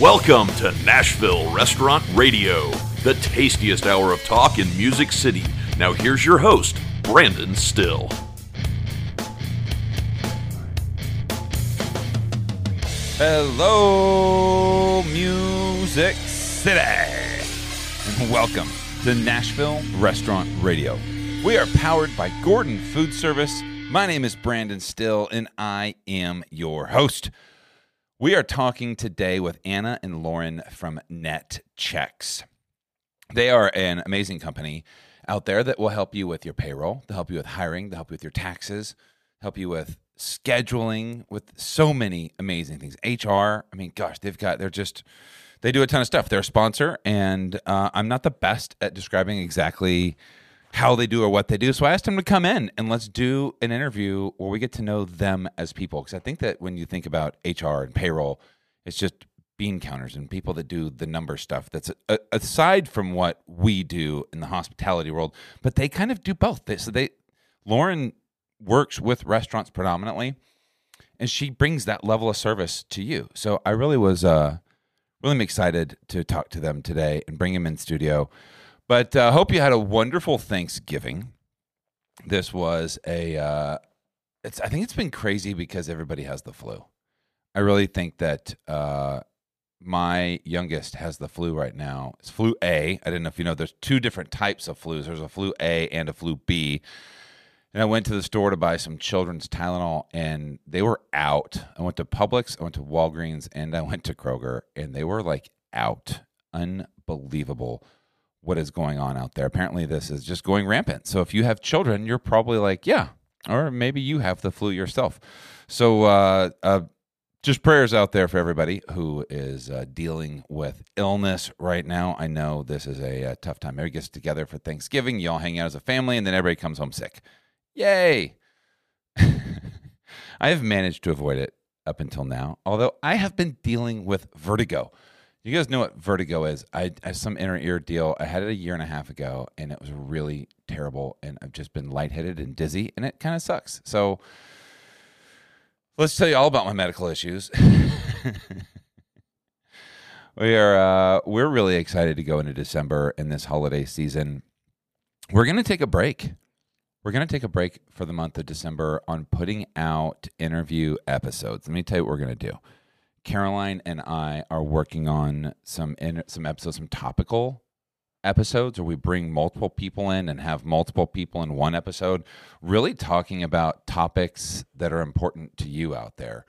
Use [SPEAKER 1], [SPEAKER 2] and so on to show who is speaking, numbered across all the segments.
[SPEAKER 1] Welcome to Nashville Restaurant Radio, the tastiest hour of talk in Music City. Now, here's your host, Brandon Styll.
[SPEAKER 2] Hello, Music City, and welcome to Nashville Restaurant Radio. We are powered by Gordon Food Service. My name is Brandon Styll, and I am your host. We are talking today with Anna and Lauren from Netchex. They are an amazing company out there that will help you with your payroll, to help you with hiring, to help you with your taxes, help you with scheduling, with so many amazing things. HR, I mean, gosh, they've got, they're just, they do a ton of stuff. They're a sponsor, and uh, I'm not the best at describing exactly how they do or what they do. So I asked them to come in and let's do an interview where we get to know them as people. Because I think that when you think about HR and payroll, it's just bean counters and people that do the number stuff that's a, aside from what we do in the hospitality world but they kind of do both they, so they lauren works with restaurants predominantly and she brings that level of service to you so i really was uh really excited to talk to them today and bring them in studio but uh, hope you had a wonderful thanksgiving this was a uh it's i think it's been crazy because everybody has the flu i really think that uh my youngest has the flu right now. It's flu A. I didn't know if you know there's two different types of flus. There's a flu A and a flu B. And I went to the store to buy some children's Tylenol and they were out. I went to Publix, I went to Walgreens, and I went to Kroger and they were like out. Unbelievable what is going on out there. Apparently, this is just going rampant. So if you have children, you're probably like, yeah, or maybe you have the flu yourself. So, uh, uh, just prayers out there for everybody who is uh, dealing with illness right now. I know this is a, a tough time. Everybody gets together for Thanksgiving. You all hang out as a family, and then everybody comes home sick. Yay! I have managed to avoid it up until now, although I have been dealing with vertigo. You guys know what vertigo is. I, I have some inner ear deal. I had it a year and a half ago, and it was really terrible. And I've just been lightheaded and dizzy, and it kind of sucks. So, Let's tell you all about my medical issues. we are uh, we're really excited to go into December in this holiday season. We're going to take a break. We're going to take a break for the month of December on putting out interview episodes. Let me tell you what we're going to do. Caroline and I are working on some in, some episodes, some topical episodes where we bring multiple people in and have multiple people in one episode, really talking about topics that are important to you out there.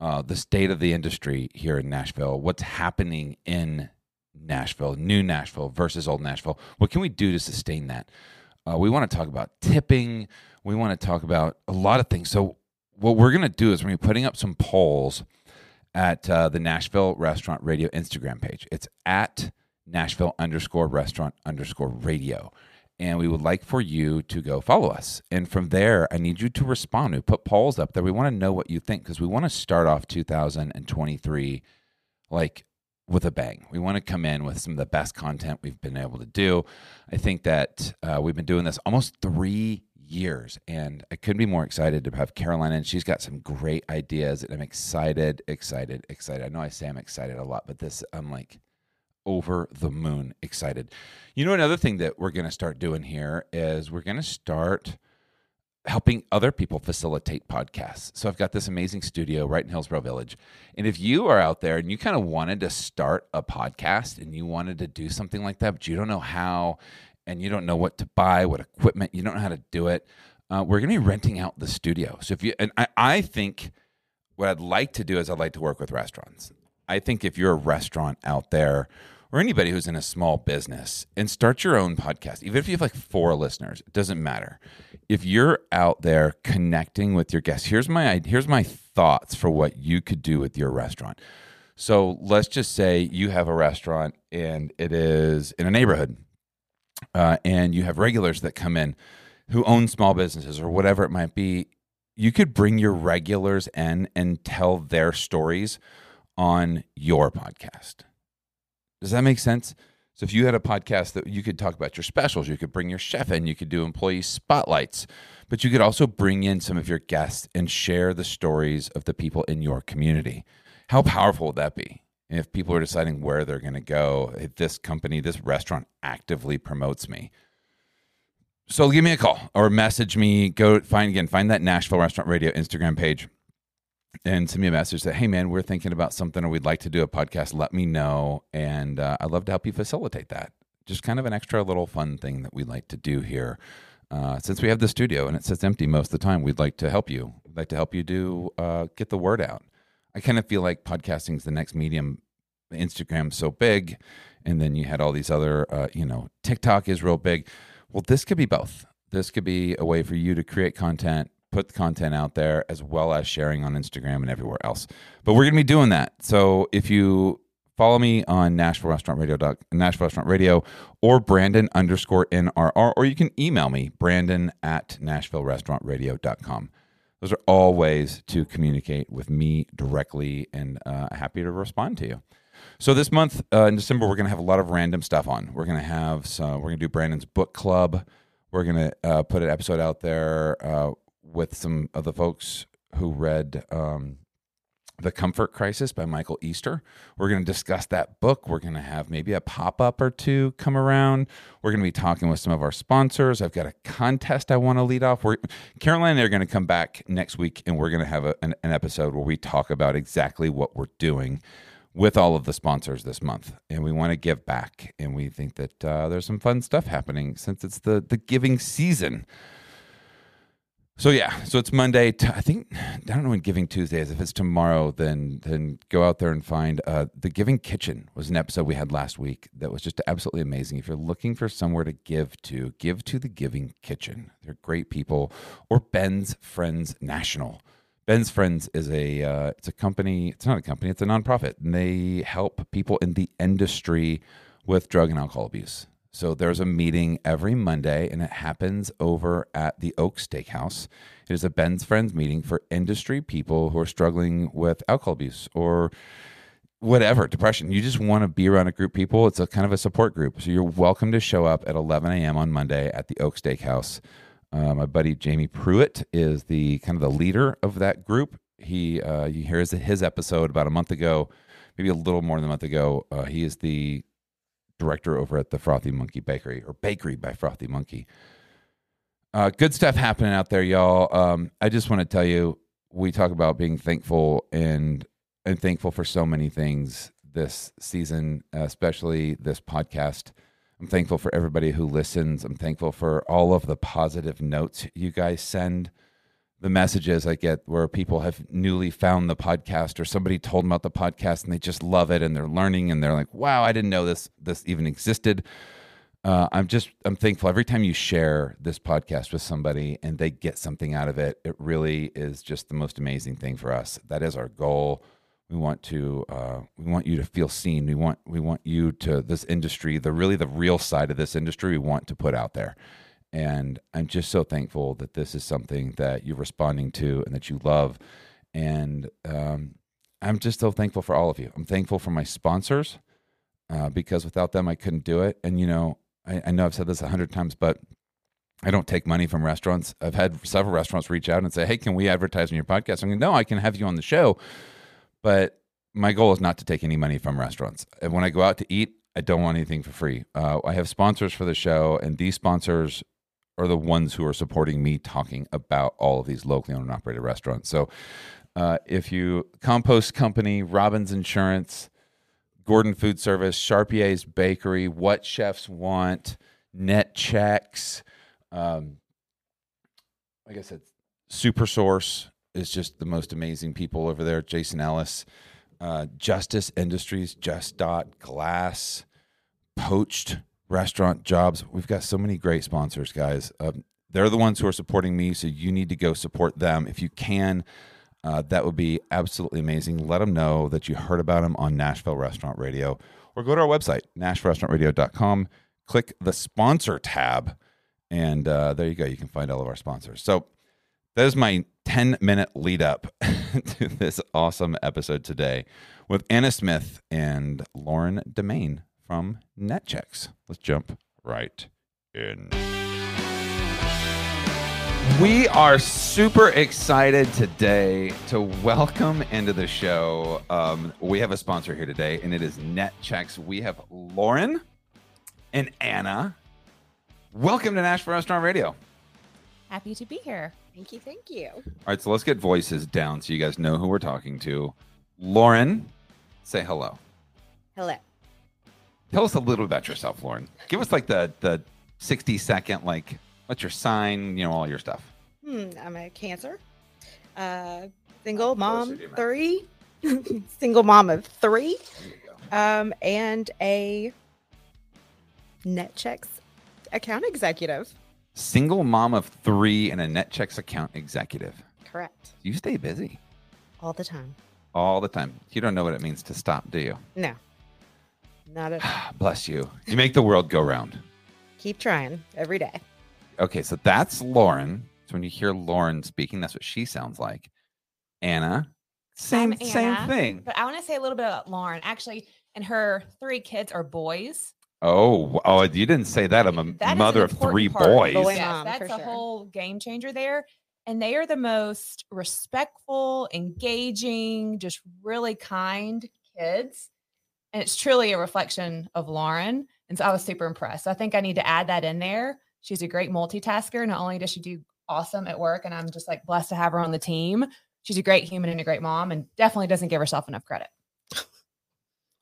[SPEAKER 2] Uh, the state of the industry here in Nashville, what's happening in Nashville, new Nashville versus old Nashville. What can we do to sustain that? Uh, we want to talk about tipping. We want to talk about a lot of things. So, what we're going to do is we're going to be putting up some polls at uh, the Nashville Restaurant Radio Instagram page. It's at Nashville underscore restaurant underscore radio. And we would like for you to go follow us. And from there, I need you to respond. We put polls up there. We want to know what you think because we want to start off 2023 like with a bang. We want to come in with some of the best content we've been able to do. I think that uh, we've been doing this almost three years, and I couldn't be more excited to have Caroline in. She's got some great ideas, and I'm excited, excited, excited. I know I say I'm excited a lot, but this, I'm like, over the moon excited. You know, another thing that we're going to start doing here is we're going to start helping other people facilitate podcasts. So I've got this amazing studio right in Hillsboro Village. And if you are out there and you kind of wanted to start a podcast and you wanted to do something like that, but you don't know how and you don't know what to buy, what equipment, you don't know how to do it, uh, we're going to be renting out the studio. So if you, and I, I think what I'd like to do is I'd like to work with restaurants. I think if you're a restaurant out there or anybody who's in a small business and start your own podcast, even if you have like four listeners, it doesn't matter. If you're out there connecting with your guests, here's my here's my thoughts for what you could do with your restaurant. So let's just say you have a restaurant and it is in a neighborhood, uh, and you have regulars that come in who own small businesses or whatever it might be. You could bring your regulars in and tell their stories on your podcast. Does that make sense? So if you had a podcast that you could talk about your specials, you could bring your chef in, you could do employee spotlights, but you could also bring in some of your guests and share the stories of the people in your community. How powerful would that be? And if people are deciding where they're going to go, if this company, this restaurant actively promotes me. So give me a call or message me. Go find again, find that Nashville Restaurant Radio Instagram page and send me a message that, hey man, we're thinking about something or we'd like to do a podcast. Let me know. And uh, I'd love to help you facilitate that. Just kind of an extra little fun thing that we like to do here. Uh, since we have the studio and it sits empty most of the time, we'd like to help you. We'd like to help you do uh, get the word out. I kind of feel like podcasting is the next medium. Instagram's so big, and then you had all these other, uh, you know, TikTok is real big. Well, this could be both. This could be a way for you to create content, put the content out there, as well as sharing on Instagram and everywhere else. But we're going to be doing that. So if you follow me on Nashville Restaurant Radio, Nashville Restaurant Radio, or Brandon underscore NRR, or you can email me, Brandon at NashvilleRestaurantRadio.com. Those are all ways to communicate with me directly and uh, happy to respond to you. So this month uh, in December, we're going to have a lot of random stuff on. We're going to have some, we're going to do Brandon's book club. We're going to uh, put an episode out there uh, with some of the folks who read um, the Comfort Crisis by Michael Easter. We're going to discuss that book. We're going to have maybe a pop up or two come around. We're going to be talking with some of our sponsors. I've got a contest I want to lead off. We're, Caroline and I are going to come back next week and we're going to have a, an, an episode where we talk about exactly what we're doing with all of the sponsors this month, and we want to give back. And we think that uh, there's some fun stuff happening since it's the the giving season. So yeah, so it's Monday. T- I think I don't know when Giving Tuesday is. If it's tomorrow, then then go out there and find uh, the Giving Kitchen was an episode we had last week that was just absolutely amazing. If you're looking for somewhere to give to, give to the Giving Kitchen. They're great people. Or Ben's Friends National Ben's Friends is a uh, it's a company. It's not a company. It's a nonprofit, and they help people in the industry with drug and alcohol abuse. So there's a meeting every Monday, and it happens over at the Oak Steakhouse. It is a Ben's Friends meeting for industry people who are struggling with alcohol abuse or whatever depression. You just want to be around a group of people. It's a kind of a support group. So you're welcome to show up at 11 a.m. on Monday at the Oak Steakhouse. Uh, my buddy Jamie Pruitt is the kind of the leader of that group. He, uh, you hear his, his episode about a month ago, maybe a little more than a month ago. Uh, he is the director over at the Frothy Monkey Bakery or Bakery by Frothy Monkey. Uh, good stuff happening out there, y'all. Um, I just want to tell you, we talk about being thankful and and thankful for so many things this season, especially this podcast. I'm thankful for everybody who listens. I'm thankful for all of the positive notes you guys send. The messages I get where people have newly found the podcast or somebody told them about the podcast and they just love it and they're learning and they're like, wow, I didn't know this this even existed. Uh, I'm just I'm thankful every time you share this podcast with somebody and they get something out of it. It really is just the most amazing thing for us. That is our goal we want to uh, we want you to feel seen we want we want you to this industry the really the real side of this industry we want to put out there and i'm just so thankful that this is something that you're responding to and that you love and um, i'm just so thankful for all of you i'm thankful for my sponsors uh, because without them i couldn't do it and you know I, I know i've said this a hundred times but I don't take money from restaurants. I've had several restaurants reach out and say, "Hey, can we advertise on your podcast?" I'm going, "No, I can have you on the show." But my goal is not to take any money from restaurants. And when I go out to eat, I don't want anything for free. Uh, I have sponsors for the show, and these sponsors are the ones who are supporting me talking about all of these locally owned and operated restaurants. So, uh, if you compost company, Robbins Insurance, Gordon Food Service, Charpier's Bakery, What Chefs Want, Netchex, um, like I said, Super Source, is just the most amazing people over there. Jason Ellis, uh, Justice Industries, Just Dot, Glass, Poached Restaurant Jobs. We've got so many great sponsors, guys. Um, they're the ones who are supporting me, so you need to go support them if you can. Uh, that would be absolutely amazing. Let them know that you heard about them on Nashville Restaurant Radio, or go to our website, NashvilleRestaurantRadio.com. Click the sponsor tab, and uh, there you go. You can find all of our sponsors. So that is my 10 minute lead up to this awesome episode today with Anna Smith and Lauren Demain from Netchex. Let's jump right in. We are super excited today to welcome into the show. Um, we have a sponsor here today, and it is Netchex. We have Lauren and Anna. Welcome to Nashville Restaurant Radio.
[SPEAKER 3] Happy to be here.
[SPEAKER 4] Thank you. Thank you.
[SPEAKER 2] All right, so let's get voices down so you guys know who we're talking to. Lauren, say hello.
[SPEAKER 4] Hello.
[SPEAKER 2] Tell us a little about yourself, Lauren. Give us like the the 60 second, like, what's your sign, you know, all your stuff.
[SPEAKER 4] Hmm, I'm a Cancer. Uh, single mom three. single mom of three.
[SPEAKER 2] There you go.
[SPEAKER 4] Um, and a Netchex account executive.
[SPEAKER 2] Single mom of three and a Netchex account executive.
[SPEAKER 4] Correct.
[SPEAKER 2] You stay busy
[SPEAKER 4] All the time.
[SPEAKER 2] all the time. You don't know what it means to stop, do you?
[SPEAKER 4] No. Not at all.
[SPEAKER 2] Bless you. You make the world go round.
[SPEAKER 4] Keep trying every day.
[SPEAKER 2] Okay, so that's Lauren. So when you hear Lauren speaking, that's what she sounds like. Anna, same
[SPEAKER 3] I'm
[SPEAKER 2] same thing.
[SPEAKER 3] But I want to say a little bit about Lauren. Actually, and her three kids are boys.
[SPEAKER 2] Oh, oh, you didn't say that. I'm a
[SPEAKER 3] That is
[SPEAKER 2] mother of three boys.
[SPEAKER 4] Boy
[SPEAKER 3] yes, that's
[SPEAKER 4] for
[SPEAKER 3] a
[SPEAKER 4] sure.
[SPEAKER 3] whole game changer there. And they are the most respectful, engaging, just really kind kids. And it's truly a reflection of Lauren. And so I was super impressed. So I think I need to add that in there. She's a great multitasker. Not only does she do awesome at work, and I'm just like blessed to have her on the team, she's a great human and a great mom, and definitely doesn't give herself enough credit.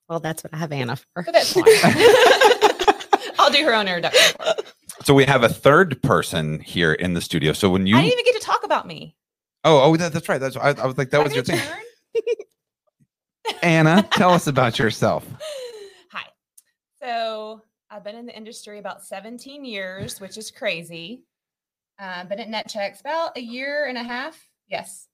[SPEAKER 4] Well, that's what I have Anna for.
[SPEAKER 3] But that's fine. I'll do her own introduction. for her.
[SPEAKER 2] So we have a third person here in the studio. So when you,
[SPEAKER 3] I didn't even get to talk about me.
[SPEAKER 2] oh, oh, that, that's right. That's I, I was like, that was your thing. Anna, tell us about yourself.
[SPEAKER 3] Hi. So I've been in the industry about 17 years, which is crazy. Uh, been at Netchex about a year and a half. Yes.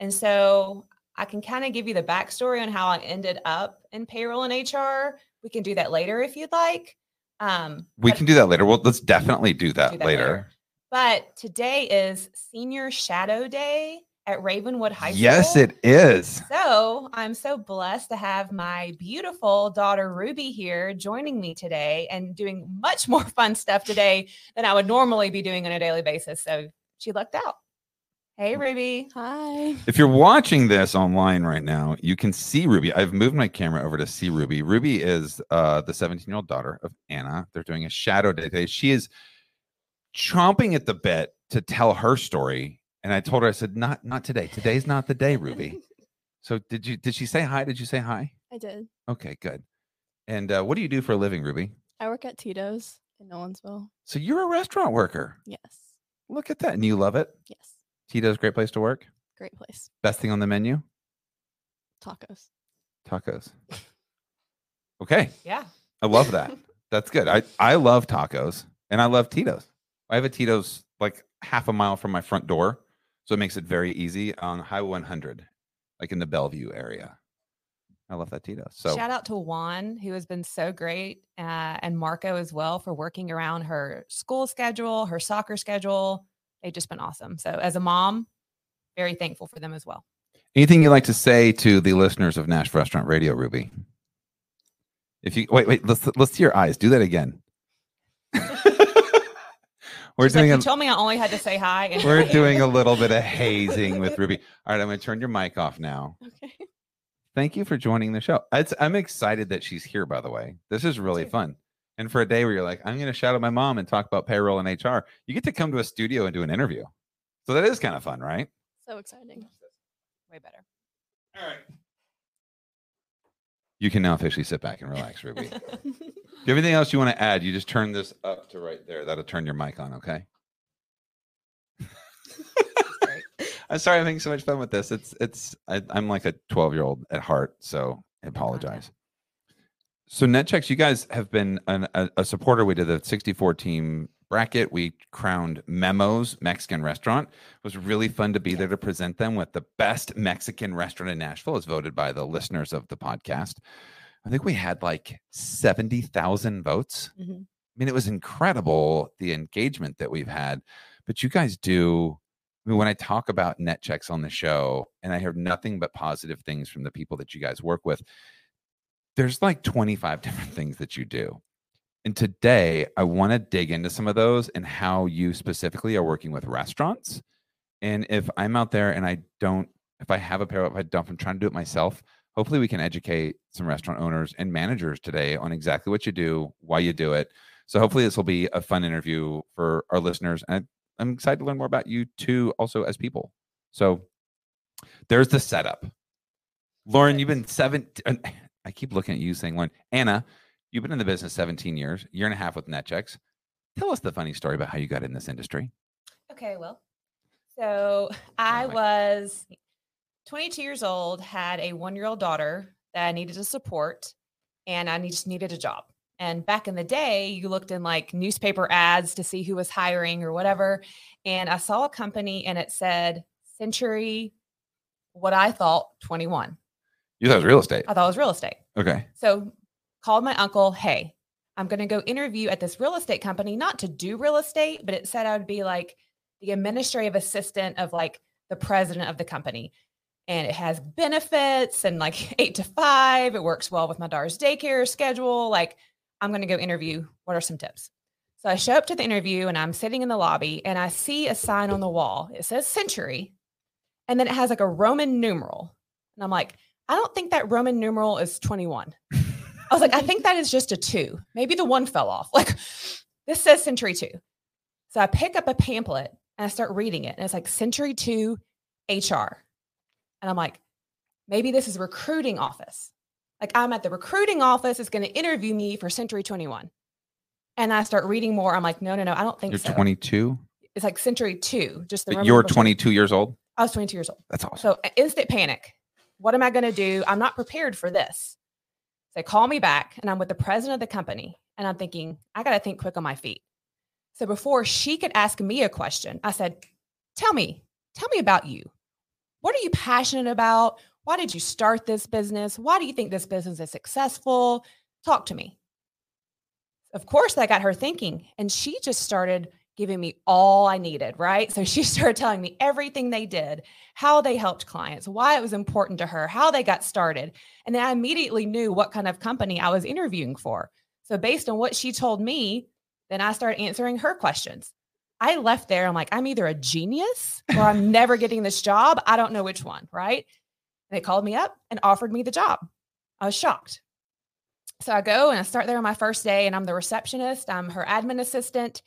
[SPEAKER 3] And so I can kind of give you the backstory on how I ended up in payroll and HR. We can do that later if you'd like. Um,
[SPEAKER 2] We can do that later. Well, let's definitely do that,
[SPEAKER 3] Do that
[SPEAKER 2] later.
[SPEAKER 3] later. But today is Senior Shadow Day at Ravenwood High School.
[SPEAKER 2] Yes, it is.
[SPEAKER 3] So I'm so blessed to have my beautiful daughter Ruby here joining me today and doing much more fun stuff today than I would normally be doing on a daily basis. So she lucked out. Hey, Ruby.
[SPEAKER 5] Hi.
[SPEAKER 2] If you're watching this online right now, you can see Ruby. I've moved my camera over to see Ruby. Ruby is uh, the 17 year old daughter of Anna. They're doing a shadow day today. She is chomping at the bit to tell her story. And I told her, I said, not not today. Today's not the day, Ruby. So did you did she say hi? Did you say hi?
[SPEAKER 5] I did.
[SPEAKER 2] Okay, good. And uh, what do you do for a living, Ruby?
[SPEAKER 5] I work at Tito's in Nolensville.
[SPEAKER 2] So you're a restaurant worker.
[SPEAKER 5] Yes.
[SPEAKER 2] Look at that. And you love it.
[SPEAKER 5] Yes.
[SPEAKER 2] Tito's great place to work.
[SPEAKER 5] Great place.
[SPEAKER 2] Best thing on the menu?
[SPEAKER 5] Tacos.
[SPEAKER 2] Tacos. Okay.
[SPEAKER 3] Yeah.
[SPEAKER 2] I love that. That's good. I, I love tacos and I love Tito's. I have a Tito's like half a mile from my front door. So it makes it very easy on Highway 100, like in the Bellevue area. I love that Tito. So
[SPEAKER 3] Shout out to Juan, who has been so great, uh, and Marco as well for working around her school schedule, her soccer schedule. They've just been awesome. So, as a mom, very thankful for them as well.
[SPEAKER 2] anything you'd like to say to the listeners of Nash Restaurant Radio, Ruby? If you wait, wait, let's let's see your eyes. Do that again. We're
[SPEAKER 3] She's like,
[SPEAKER 2] doing
[SPEAKER 3] you
[SPEAKER 2] a,
[SPEAKER 3] told me I only had to say hi.
[SPEAKER 2] We're doing a little bit of hazing with Ruby. All right, I'm going to turn your mic off now.
[SPEAKER 5] Okay.
[SPEAKER 2] Thank you for joining the show. It's, I'm excited that she's here, by the way. This is really fun. And for a day where you're like, I'm going to shout out my mom and talk about payroll and HR, you get to come to a studio and do an interview. So that is kind of fun, right?
[SPEAKER 5] So exciting.
[SPEAKER 3] way better.
[SPEAKER 2] All right. You can now officially sit back and relax, Ruby. Do you have anything else you want to add? You just turn this up to right there. That'll turn your mic on, okay? I'm sorry I'm having so much fun with this. It's it's I, I'm like a 12 year old at heart, so I apologize. So Netchex, you guys have been an, a, a supporter. We did the 64 team bracket. We crowned Memos Mexican Restaurant. It was really fun to be there to present them with the best Mexican restaurant in Nashville, as voted by the listeners of the podcast. I think we had like 70,000 votes.
[SPEAKER 4] Mhm.
[SPEAKER 2] I mean, it was incredible the engagement that we've had. But you guys do. I mean, when I talk about Netchex on the show, and I hear nothing but positive things from the people that you guys work with, there's like 25 different things that you do. And today, I want to dig into some of those and how you specifically are working with restaurants. And if I'm out there and I don't, if I have a pair, if I don't, if I'm trying to do it myself, hopefully we can educate some restaurant owners and managers today on exactly what you do, why you do it. So hopefully this will be a fun interview for our listeners. And I'm excited to learn more about you too, also as people. So there's the setup. Lauren, you've been seven. I keep looking at you saying one. Anna, you've been in the business 17 years, year and a half with Netchex. Tell us the funny story about how you got in this industry.
[SPEAKER 3] Okay, well, so I was 22 years old, had a one year old daughter that I needed to support, and I just needed a job. And back in the day, you looked in like newspaper ads to see who was hiring or whatever. And I saw a company and it said Century, what I thought 21.
[SPEAKER 2] You thought it was real estate.
[SPEAKER 3] I thought it was real estate.
[SPEAKER 2] Okay.
[SPEAKER 3] So called my uncle, hey, I'm going to go interview at this real estate company, not to do real estate, but it said I would be like the administrative assistant of like the president of the company. And it has benefits and like eight to five. It works well with my daughter's daycare schedule. Like, I'm going to go interview. What are some tips? So I show up to the interview and I'm sitting in the lobby and I see a sign on the wall. It says century. And then it has like a Roman numeral. And I'm like, I don't think that Roman numeral is 21. I was like, I think that is just a two. Maybe the one fell off. Like this says century two. So I pick up a pamphlet and I start reading it. And it's like century two HR. And I'm like, maybe this is recruiting office. Like I'm at the recruiting office, it's going to interview me for century 21. And I start reading more. I'm like, no, no, no, I don't think
[SPEAKER 2] You're
[SPEAKER 3] so.
[SPEAKER 2] 22.
[SPEAKER 3] It's like century two. Just the
[SPEAKER 2] But you're
[SPEAKER 3] numeral two.
[SPEAKER 2] 22 years old.
[SPEAKER 3] I was 22 years old.
[SPEAKER 2] That's awesome.
[SPEAKER 3] So instant panic. What am I going to do? I'm not prepared for this. They call me back and I'm with the president of the company. And I'm thinking, I got to think quick on my feet. So before she could ask me a question, I said, Tell me, tell me about you. What are you passionate about? Why did you start this business? Why do you think this business is successful? Talk to me. Of course, that got her thinking. And she just started giving me all I needed, right? So she started telling me everything they did, how they helped clients, why it was important to her, how they got started. And then I immediately knew what kind of company I was interviewing for. So based on what she told me, then I started answering her questions. I left there. I'm like, I'm either a genius or I'm never getting this job. I don't know which one, right? They called me up and offered me the job. I was shocked. So I go and I start there on my first day, and I'm the receptionist, I'm her admin assistant,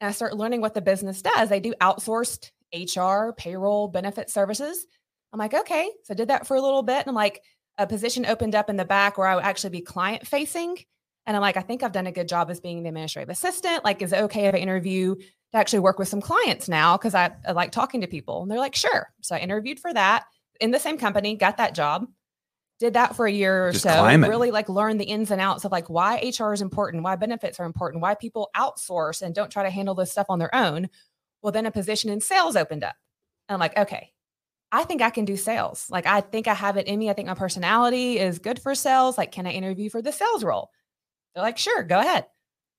[SPEAKER 3] and I start learning what the business does. They do outsourced HR, payroll, benefit services. I'm like, okay. So I did that for a little bit. And I'm like, a position opened up in the back where I would actually be client facing. And I'm like, I think I've done a good job as being the administrative assistant. Like, is it okay if I interview to actually work with some clients now? Because I, I like talking to people. And they're like, sure. So I interviewed for that in the same company, got that job, did that for a year or
[SPEAKER 2] Just
[SPEAKER 3] so.
[SPEAKER 2] climbing.
[SPEAKER 3] Really like learn the ins and outs of like why HR is important, why benefits are important, why people outsource and don't try to handle this stuff on their own. Well, then a position in sales opened up. And I'm like, okay, I think I can do sales. Like, I think I have it in me. I think my personality is good for sales. Like, can I interview for the sales role? They're like, sure, go ahead.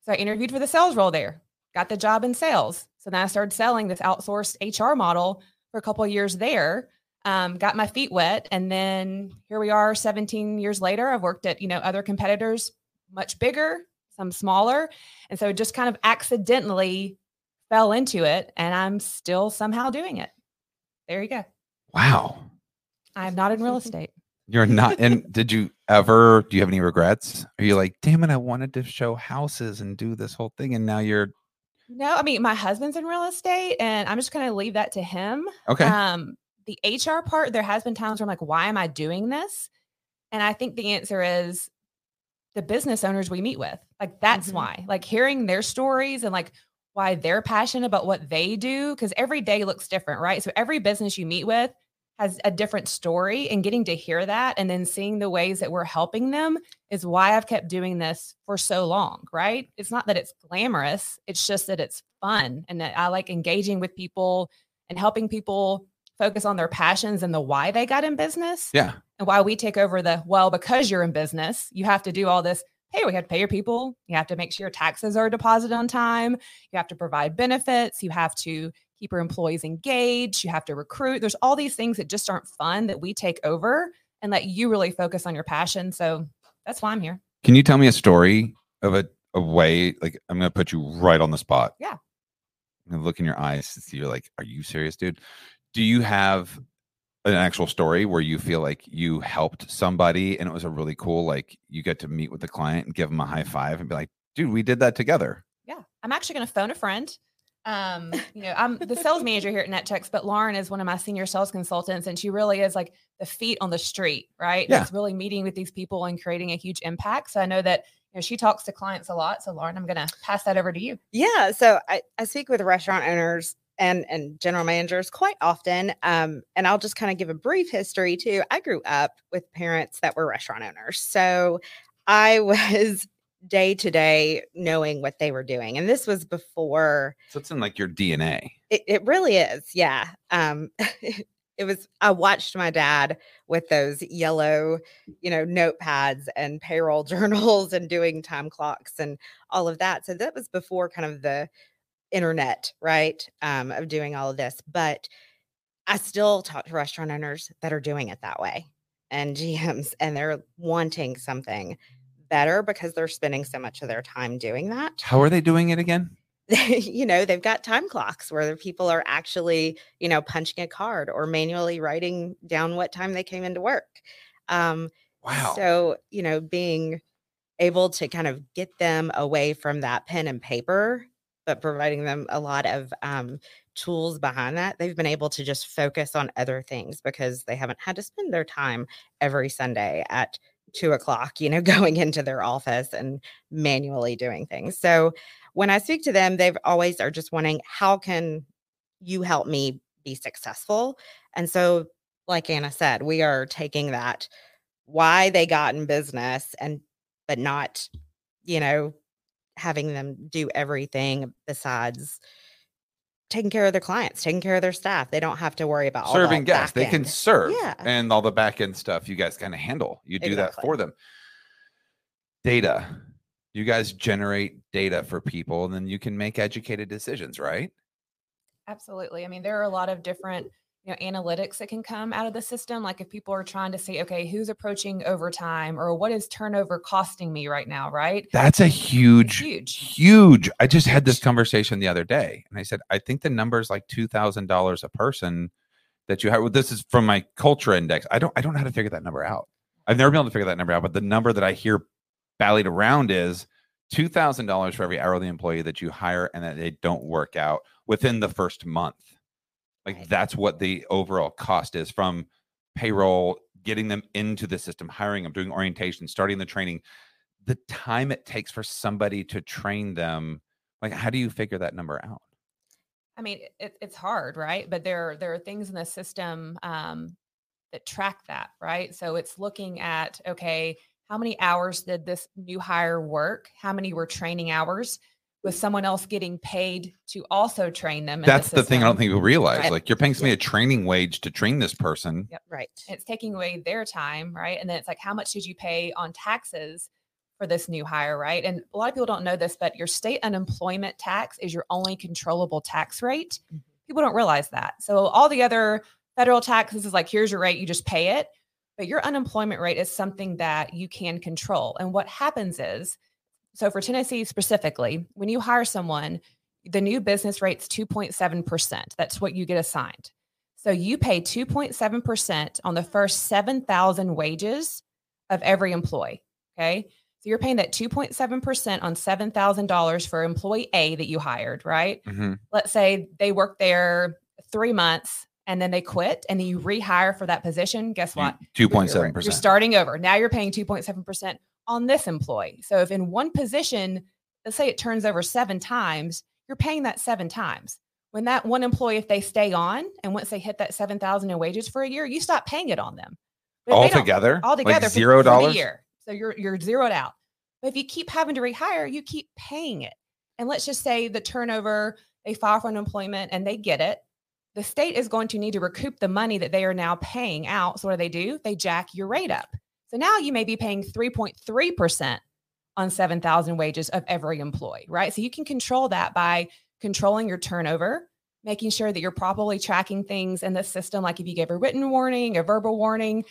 [SPEAKER 3] So I interviewed for the sales role there, got the job in sales. So then I started selling this outsourced HR model for a couple of years there. Um, got my feet wet, and then here we are, 17 years later. I've worked at you know other competitors, much bigger, some smaller, and so just kind of accidentally fell into it, and I'm still somehow doing it. There you go.
[SPEAKER 2] Wow.
[SPEAKER 3] I'm not in real estate.
[SPEAKER 2] You're not. And did you ever, do you have any regrets? Are you like, damn it, I wanted to show houses and do this whole thing. And now you're,
[SPEAKER 3] No, I mean my husband's in real estate, and I'm just going to leave that to him.
[SPEAKER 2] okay.
[SPEAKER 3] Um, the HR part, there has been times where I'm like, why am I doing this? And I think the answer is the business owners we meet with. Like, that's
[SPEAKER 4] Mhm.
[SPEAKER 3] why. Like, hearing their stories and like why they're passionate about what they do, because every day looks different, right? So, every business you meet with has a different story, and getting to hear that and then seeing the ways that we're helping them is why I've kept doing this for so long, right? It's not that it's glamorous, it's just that it's fun and that I like engaging with people and helping people focus on their passions and the why they got in business
[SPEAKER 2] yeah.
[SPEAKER 3] and why we take over the well because you're in business you have to do all this hey we have to pay your people you have to make sure your taxes are deposited on time you have to provide benefits you have to keep your employees engaged you have to recruit there's all these things that just aren't fun that we take over and let you really focus on your passion so that's why i'm here
[SPEAKER 2] Can you tell me a story of a a way like I'm gonna put you right on the spot.
[SPEAKER 3] Yeah.
[SPEAKER 2] I'm gonna look in your eyes to see you're like, are you serious, dude? Do you have an actual story where you feel like you helped somebody and it was a really cool, like you get to meet with the client and give them a high five and be like, dude, we did that together.
[SPEAKER 3] Yeah, I'm actually going to phone a friend. Um, you know, I'm the sales manager here at Netchex, but Lauren is one of my senior sales consultants, and she really is like the feet on the street, right?
[SPEAKER 2] Yeah.
[SPEAKER 3] It's really meeting with these people and creating a huge impact. So I know that you know she talks to clients a lot. So Lauren, I'm going to pass that over to you.
[SPEAKER 4] Yeah. So I, I speak with restaurant owners and, and general managers quite often. Um, and I'll just kind of give a brief history too. I grew up with parents that were restaurant owners. So I was day to day knowing what they were doing. And this was before
[SPEAKER 2] So it's in like your DNA.
[SPEAKER 4] it, it really is. Yeah. Um, it was, I watched my dad with those yellow, you know, notepads and payroll journals and doing time clocks and all of that. So that was before kind of the internet, right? Um, of doing all of this. But I still talk to restaurant owners that are doing it that way and GMs, and they're wanting something better because they're spending so much of their time doing that
[SPEAKER 2] How are they doing it again?
[SPEAKER 4] you know they've got time clocks where the people are actually you know punching a card or manually writing down what time they came into work um
[SPEAKER 2] Wow.
[SPEAKER 4] so you know being able to kind of get them away from that pen and paper but providing them a lot of um, tools behind that they've been able to just focus on other things because they haven't had to spend their time every sunday at two o'clock you know going into their office and manually doing things so when I speak to them, they've always are just wanting, how can you help me be successful? And so, like Anna said, we are taking that why they got in business and but not, you know, having them do everything besides taking care of their clients, taking care of their staff. They don't have to worry about
[SPEAKER 2] serving
[SPEAKER 4] that
[SPEAKER 2] guests. They can serve
[SPEAKER 4] Yeah.
[SPEAKER 2] and all the back end stuff you guys kind of handle. You do that for them. Data. You guys generate data for people and then you can make educated decisions, right?
[SPEAKER 3] Absolutely. I mean, there are a lot of different you know analytics that can come out of the system. Like if people are trying to see, okay, who's approaching overtime or what is turnover costing me right now, right?
[SPEAKER 2] That's a huge,
[SPEAKER 3] huge.
[SPEAKER 2] huge. I just had this conversation the other day and I said, I think the number is like $2,000 a person that you have. well, This is from my culture index. I don't, I don't know how to figure that number out. I've never been able to figure that number out, but the number that I hear ballied around is $2,000 for every hourly employee that you hire and that they don't work out within the first month. Like
[SPEAKER 4] Right.
[SPEAKER 2] that's what the overall cost is from payroll, getting them into the system, hiring them, doing orientation, starting the training. The time it takes for somebody to train them, like how do you figure that number out?
[SPEAKER 3] I mean, it, it's hard, right? But there there are things in the system um, that track that, right? So it's looking at okay, how many hours did this new hire work? How many were training hours? Was someone else getting paid to also train them? in
[SPEAKER 2] That's the thing I don't think people realize.
[SPEAKER 3] Right.
[SPEAKER 2] Like you're paying somebody a training wage to train this person.
[SPEAKER 4] Right.
[SPEAKER 3] It's taking away their time, right? And then it's like, how much did you pay on taxes for this new hire, right? And a lot of people don't know this, but your state unemployment tax is your only controllable tax rate.
[SPEAKER 4] Mhm.
[SPEAKER 3] People don't realize that. So all the other federal taxes is like, here's your rate, you just pay it. But your unemployment rate is something that you can control. And what happens is, so for Tennessee specifically, when you hire someone, the new business rate's 2.7%. That's what you get assigned. So you pay 2.7% on the first 7,000 wages of every employee. Okay. So you're paying that 2.7% on $7,000 for employee A that you hired, right?
[SPEAKER 2] Mhm.
[SPEAKER 3] Let's say they work there three months and then they quit and then you rehire for that position. Guess what?
[SPEAKER 2] 2.7%.
[SPEAKER 3] You're you're starting over. Now you're paying 2.7% on this employee. So if in one position, let's say it turns over seven times, you're paying that seven times. When that one employee, if they stay on and once they hit that 7,000 in wages for a year, you stop paying it on them. They don't-
[SPEAKER 2] Altogether,
[SPEAKER 3] altogether
[SPEAKER 2] like zero dollars.
[SPEAKER 3] year. So you're you're zeroed out. But if you keep having to rehire, you keep paying it. And let's just say the turnover, they file for unemployment and they get it. The state is going to need to recoup the money that they are now paying out. So what do they do? They jack your rate up. So now you may be paying 3.3% on 7,000 wages of every employee, right? So you can control that by controlling your turnover, making sure that you're properly tracking things in the system. Like if you gave a written warning, a verbal warning,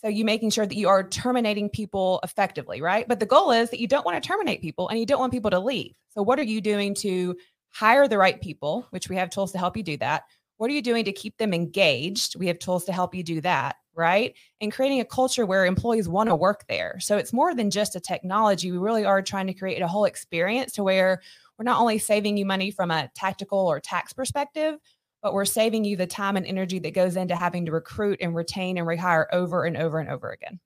[SPEAKER 3] So you making sure that you are terminating people effectively, right? But the goal is that you don't want to terminate people and you don't want people to leave. So what are you doing to hire the right people, which we have tools to help you do that? What are you doing to keep them engaged? We have tools to help you do that, right? And creating a culture where employees want to work there. So it's more than just a technology. We really are trying to create a whole experience to where we're not only saving you money from a tactical or tax perspective, but we're saving you the time and energy that goes into having to recruit and retain and rehire over and over and over again.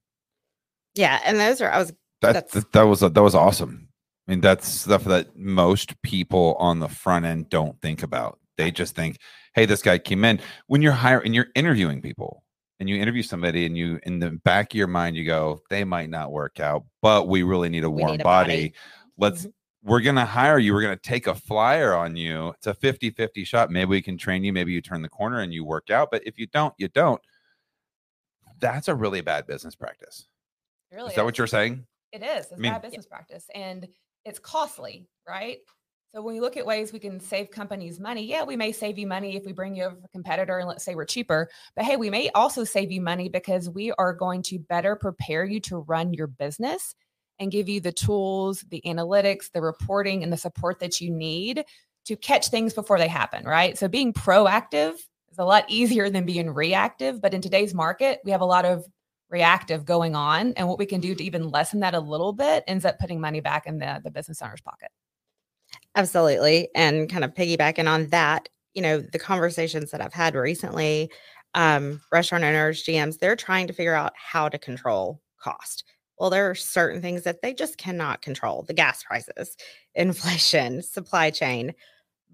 [SPEAKER 4] Yeah, and those are I was
[SPEAKER 2] That
[SPEAKER 4] That's-
[SPEAKER 2] that, that was that was awesome. I mean, that's stuff that most people on the front end don't think about. They just think, "Hey, this guy came in." When you're hiring and you're interviewing people, and you interview somebody, and you in the back of your mind, you go, "They might not work out, but we really need a
[SPEAKER 4] We
[SPEAKER 2] warm
[SPEAKER 4] need a
[SPEAKER 2] body.
[SPEAKER 4] body."
[SPEAKER 2] Let's."
[SPEAKER 4] Mhm.
[SPEAKER 2] We're going to hire you. We're going to take a flyer on you. It's a 50 50 shot. Maybe we can train you. Maybe you turn the corner and you work out. But if you don't, you don't. That's a really bad business practice.
[SPEAKER 3] Really
[SPEAKER 2] Is that what you're saying?
[SPEAKER 3] It is. It's
[SPEAKER 2] mean-
[SPEAKER 3] bad business practice and it's costly, right? So when you look at ways we can save companies money, yeah, we may save you money if we bring you over a competitor and let's say we're cheaper. But hey, we may also save you money because we are going to better prepare you to run your business and give you the tools, the analytics, the reporting, and the support that you need to catch things before they happen, right? So being proactive is a lot easier than being reactive. But in today's market, we have a lot of reactive going on and what we can do to even lessen that a little bit ends up putting money back in the, the business owner's pocket
[SPEAKER 4] Absolutely. And kind of piggybacking on that, you know, the conversations that I've had recently, um, restaurant owners, GMs, they're trying to figure out how to control cost. Well, there are certain things that they just cannot control the gas prices, inflation, supply chain.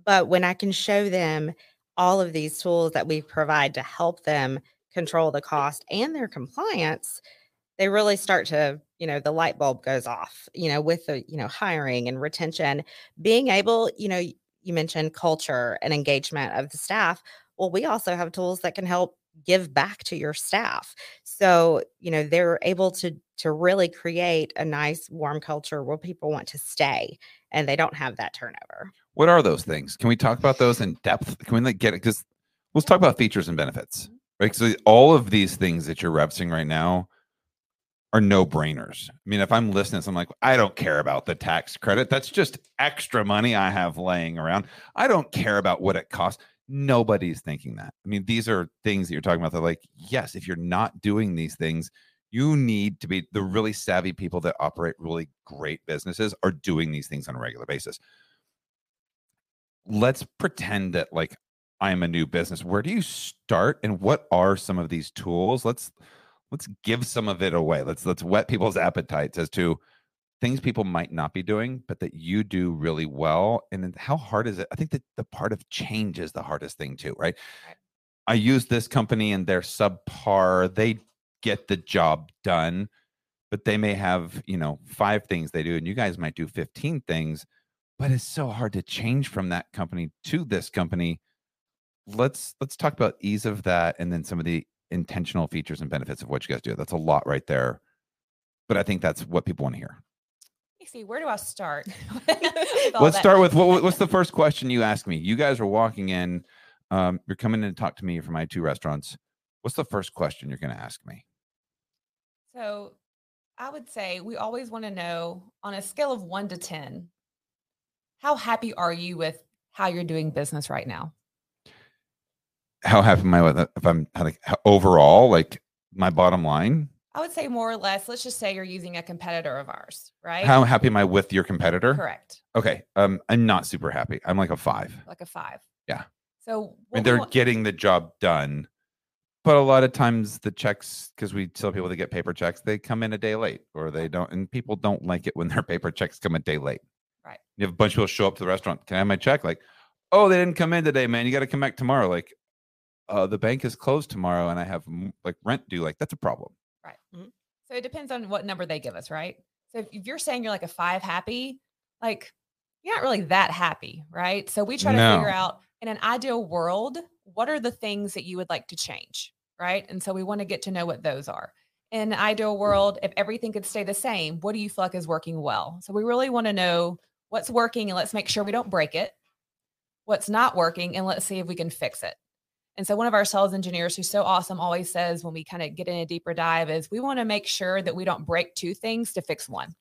[SPEAKER 4] But when I can show them all of these tools that we provide to help them control the cost and their compliance, they really start to, you know, the light bulb goes off, you know, with the, you know, hiring and retention, being able, you know, you mentioned culture and engagement of the staff. Well, we also have tools that can help give back to your staff. So, you know, they're able to to really create a nice warm culture where people want to stay and they don't have that turnover.
[SPEAKER 2] What are those things? Can we talk about those in depth? Can we like get it? Because let's talk about features and benefits. Mm-hmm. Right. So all of these things that you're referencing right now are no brainers. I mean, if I'm listening, I'm like, I don't care about the tax credit. That's just extra money I have laying around. I don't care about what it costs. Nobody's thinking that. I mean, these are things that you're talking about. They're like, yes, if you're not doing these things, you need to be the really savvy people that operate really great businesses are doing these things on a regular basis. Let's pretend that like I'm a new business. Where do you start and what are some of these tools? Let's let's give some of it away. Let's let's whet people's appetites as to things people might not be doing, but that you do really well. And then how hard is it? I think that the part of change is the hardest thing too, right? I use this company and they're subpar. They get the job done, but they may have, you know, five things they do, and you guys might do 15 things, but it's so hard to change from that company to this company. Let's let's talk about ease of that and then some of the intentional features and benefits of what you guys do. That's a lot right there. But I think that's what people want to hear.
[SPEAKER 3] See, where do I start?
[SPEAKER 2] Let's
[SPEAKER 3] that?
[SPEAKER 2] start with what, what's the first question you ask me? You guys are walking in, um, you're coming in to talk to me from my two restaurants. What's the first question you're going to ask me?
[SPEAKER 3] so i would say we always want to know on a scale of 1 to 10 how happy are you with how you're doing business right now
[SPEAKER 2] How happy am I with it? If I'm like overall, like my bottom line?
[SPEAKER 3] i would say more or less let's just say you're using a competitor of ours right
[SPEAKER 2] How happy am I with your competitor?
[SPEAKER 3] correct
[SPEAKER 2] Okay. Um, I'm not super happy. I'm like a five.
[SPEAKER 3] like a five
[SPEAKER 2] Yeah.
[SPEAKER 3] so
[SPEAKER 2] mean, they're
[SPEAKER 3] want-
[SPEAKER 2] getting the job done, but a lot of times the checks, because we tell people to get paper checks, they come in a day late, or they don't, and people don't like it when their paper checks come a day late.
[SPEAKER 3] Right.
[SPEAKER 2] You have a bunch of people show up to the restaurant. Can I have my check? Like, oh, they didn't come in today, man. You got to come back tomorrow. Like, uh, the bank is closed tomorrow, and I have like rent due. Like, that's a problem. Right.
[SPEAKER 3] So it depends on what number they give us, right? So if, you're saying you're like a five happy, like you're not really that happy, right? So we try to figure out in an ideal world, what are the things that you would like to change, right? And so we want to get to know what those are. In an ideal world, if everything could stay the same, what do you feel like is working well? So we really want to know what's working and let's make sure we don't break it. What's not working and let's see if we can fix it. And so, one of our sales engineers who's so awesome always says when we kind of get in a deeper dive is we want to make sure that we don't break two things to fix one.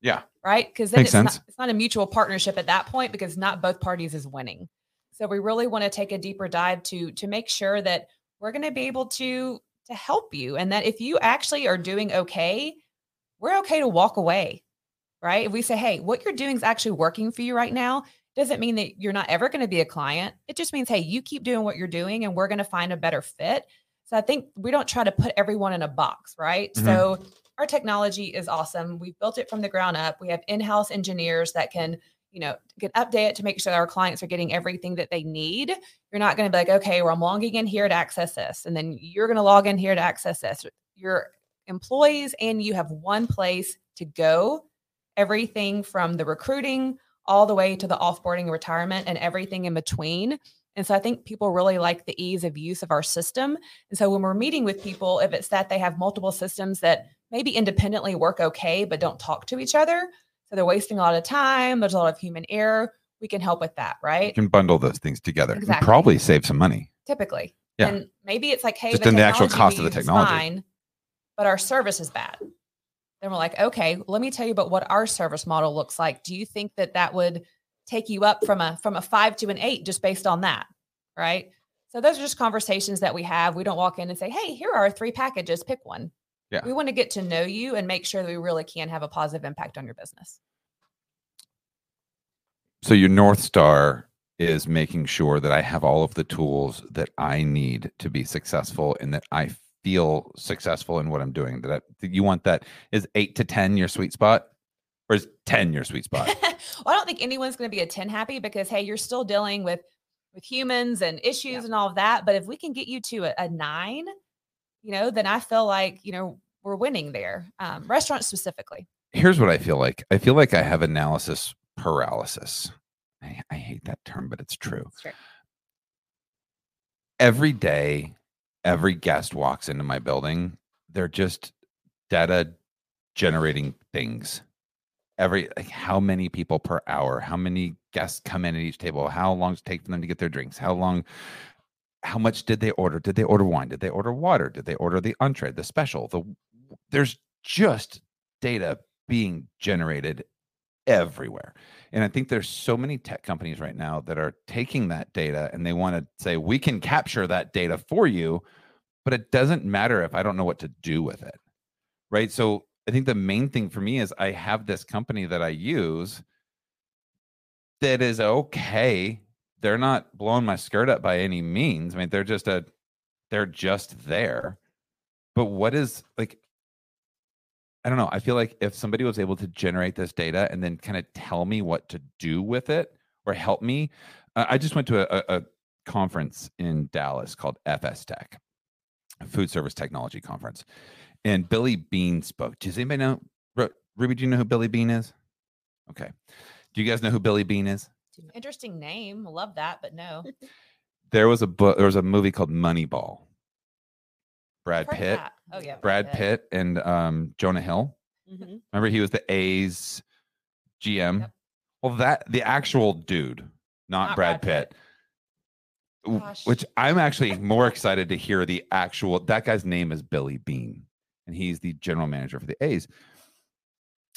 [SPEAKER 2] Yeah.
[SPEAKER 3] Right. Because then
[SPEAKER 2] Makes
[SPEAKER 3] it's
[SPEAKER 2] sense.
[SPEAKER 3] not, it's not a mutual partnership at that point because not both parties is winning. So, we really want to take a deeper dive to to make sure that we're going to be able to to help you and that if you actually are doing okay, we're okay to walk away. Right. If we say, hey, what you're doing is actually working for you right now, doesn't mean that you're not ever going to be a client. It just means, hey, you keep doing what you're doing and we're going to find a better fit. So I think we don't try to put everyone in a box, right?
[SPEAKER 2] Mhm.
[SPEAKER 3] So our technology is awesome. We've built it from the ground up. We have in-house engineers that can, you know, can update it to make sure that our clients are getting everything that they need. You're not going to be like, okay, well, I'm logging in here to access this, and then you're going to log in here to access this. Your employees and you have one place to go. Everything from the recruiting all the way to the offboarding retirement and everything in between. And so I think people really like the ease of use of our system. And so when we're meeting with people, if it's that they have multiple systems that maybe independently work okay, but don't talk to each other, so they're wasting a lot of time, there's a lot of human error, we can help with that, right?
[SPEAKER 2] You can bundle those things together. and
[SPEAKER 3] Exactly.
[SPEAKER 2] probably save some money.
[SPEAKER 3] Typically.
[SPEAKER 2] Yeah.
[SPEAKER 3] And maybe it's like, hey,
[SPEAKER 2] Just in the actual cost of the technology.
[SPEAKER 3] Fine, but our service is bad. Then we're like, okay, let me tell you about what our service model looks like. Do you think that that would take you up from a from a five to an eight just based on that, right? So those are just conversations that we have. We don't walk in and say, hey, here are our three packages. Pick one.
[SPEAKER 2] Yeah.
[SPEAKER 3] We want to get to know you and make sure that we really can have a positive impact on your business.
[SPEAKER 2] So your North Star is making sure that I have all of the tools that I need to be successful and that I feel successful in what I'm doing. That, I, that you want that is eight to 10 your sweet spot or is 10 your sweet spot?
[SPEAKER 3] well, I don't think anyone's going to be a 10 happy because hey, you're still dealing with with humans and issues and all of that. But if we can get you to a, a nine, you know, then I feel like you know we're winning there. Um, restaurants specifically.
[SPEAKER 2] Here's what I feel like. I feel like I have analysis paralysis. I, I hate that term, but it's true.
[SPEAKER 4] Sure.
[SPEAKER 2] every day every guest walks into my building they're just data generating things. Every like how many people per hour? How many guests come in at each table? How long does it take for them to get their drinks? How long how much did they order? Did they order wine? Did they order water? Did they order the entree the special the there's just data being generated everywhere and I think there's so many tech companies right now that are taking that data and they want to say, we can capture that data for you, but it doesn't matter if I don't know what to do with it. Right. So I think the main thing for me is I have this company that I use that is okay. They're not blowing my skirt up by any means. I mean, they're just a, they're just there. But what is like, I don't know. I feel like if somebody was able to generate this data and then kind of tell me what to do with it or help me, uh, I just went to a, a, conference in Dallas called FS Tech, a food service technology conference, and Billy Beane spoke. Does anybody know? Ru- Ruby, do you know who Billy Beane is? Okay. Do you guys know who Billy Beane is?
[SPEAKER 3] Interesting name. Love that, but no.
[SPEAKER 2] There was a book. There was a movie called Moneyball. Brad Pitt,
[SPEAKER 3] that. Oh yeah.
[SPEAKER 2] Brad Pitt, and um, Jonah Hill.
[SPEAKER 4] Mhm.
[SPEAKER 2] Remember, he was the A's GM.
[SPEAKER 3] Yep.
[SPEAKER 2] Well, that the actual dude, not,
[SPEAKER 3] Not
[SPEAKER 2] Brad,
[SPEAKER 3] Brad
[SPEAKER 2] Pitt. w-
[SPEAKER 3] Gosh.
[SPEAKER 2] Which I'm actually more excited to hear the actual. That guy's name is Billy Beane, and he's the general manager for the A's.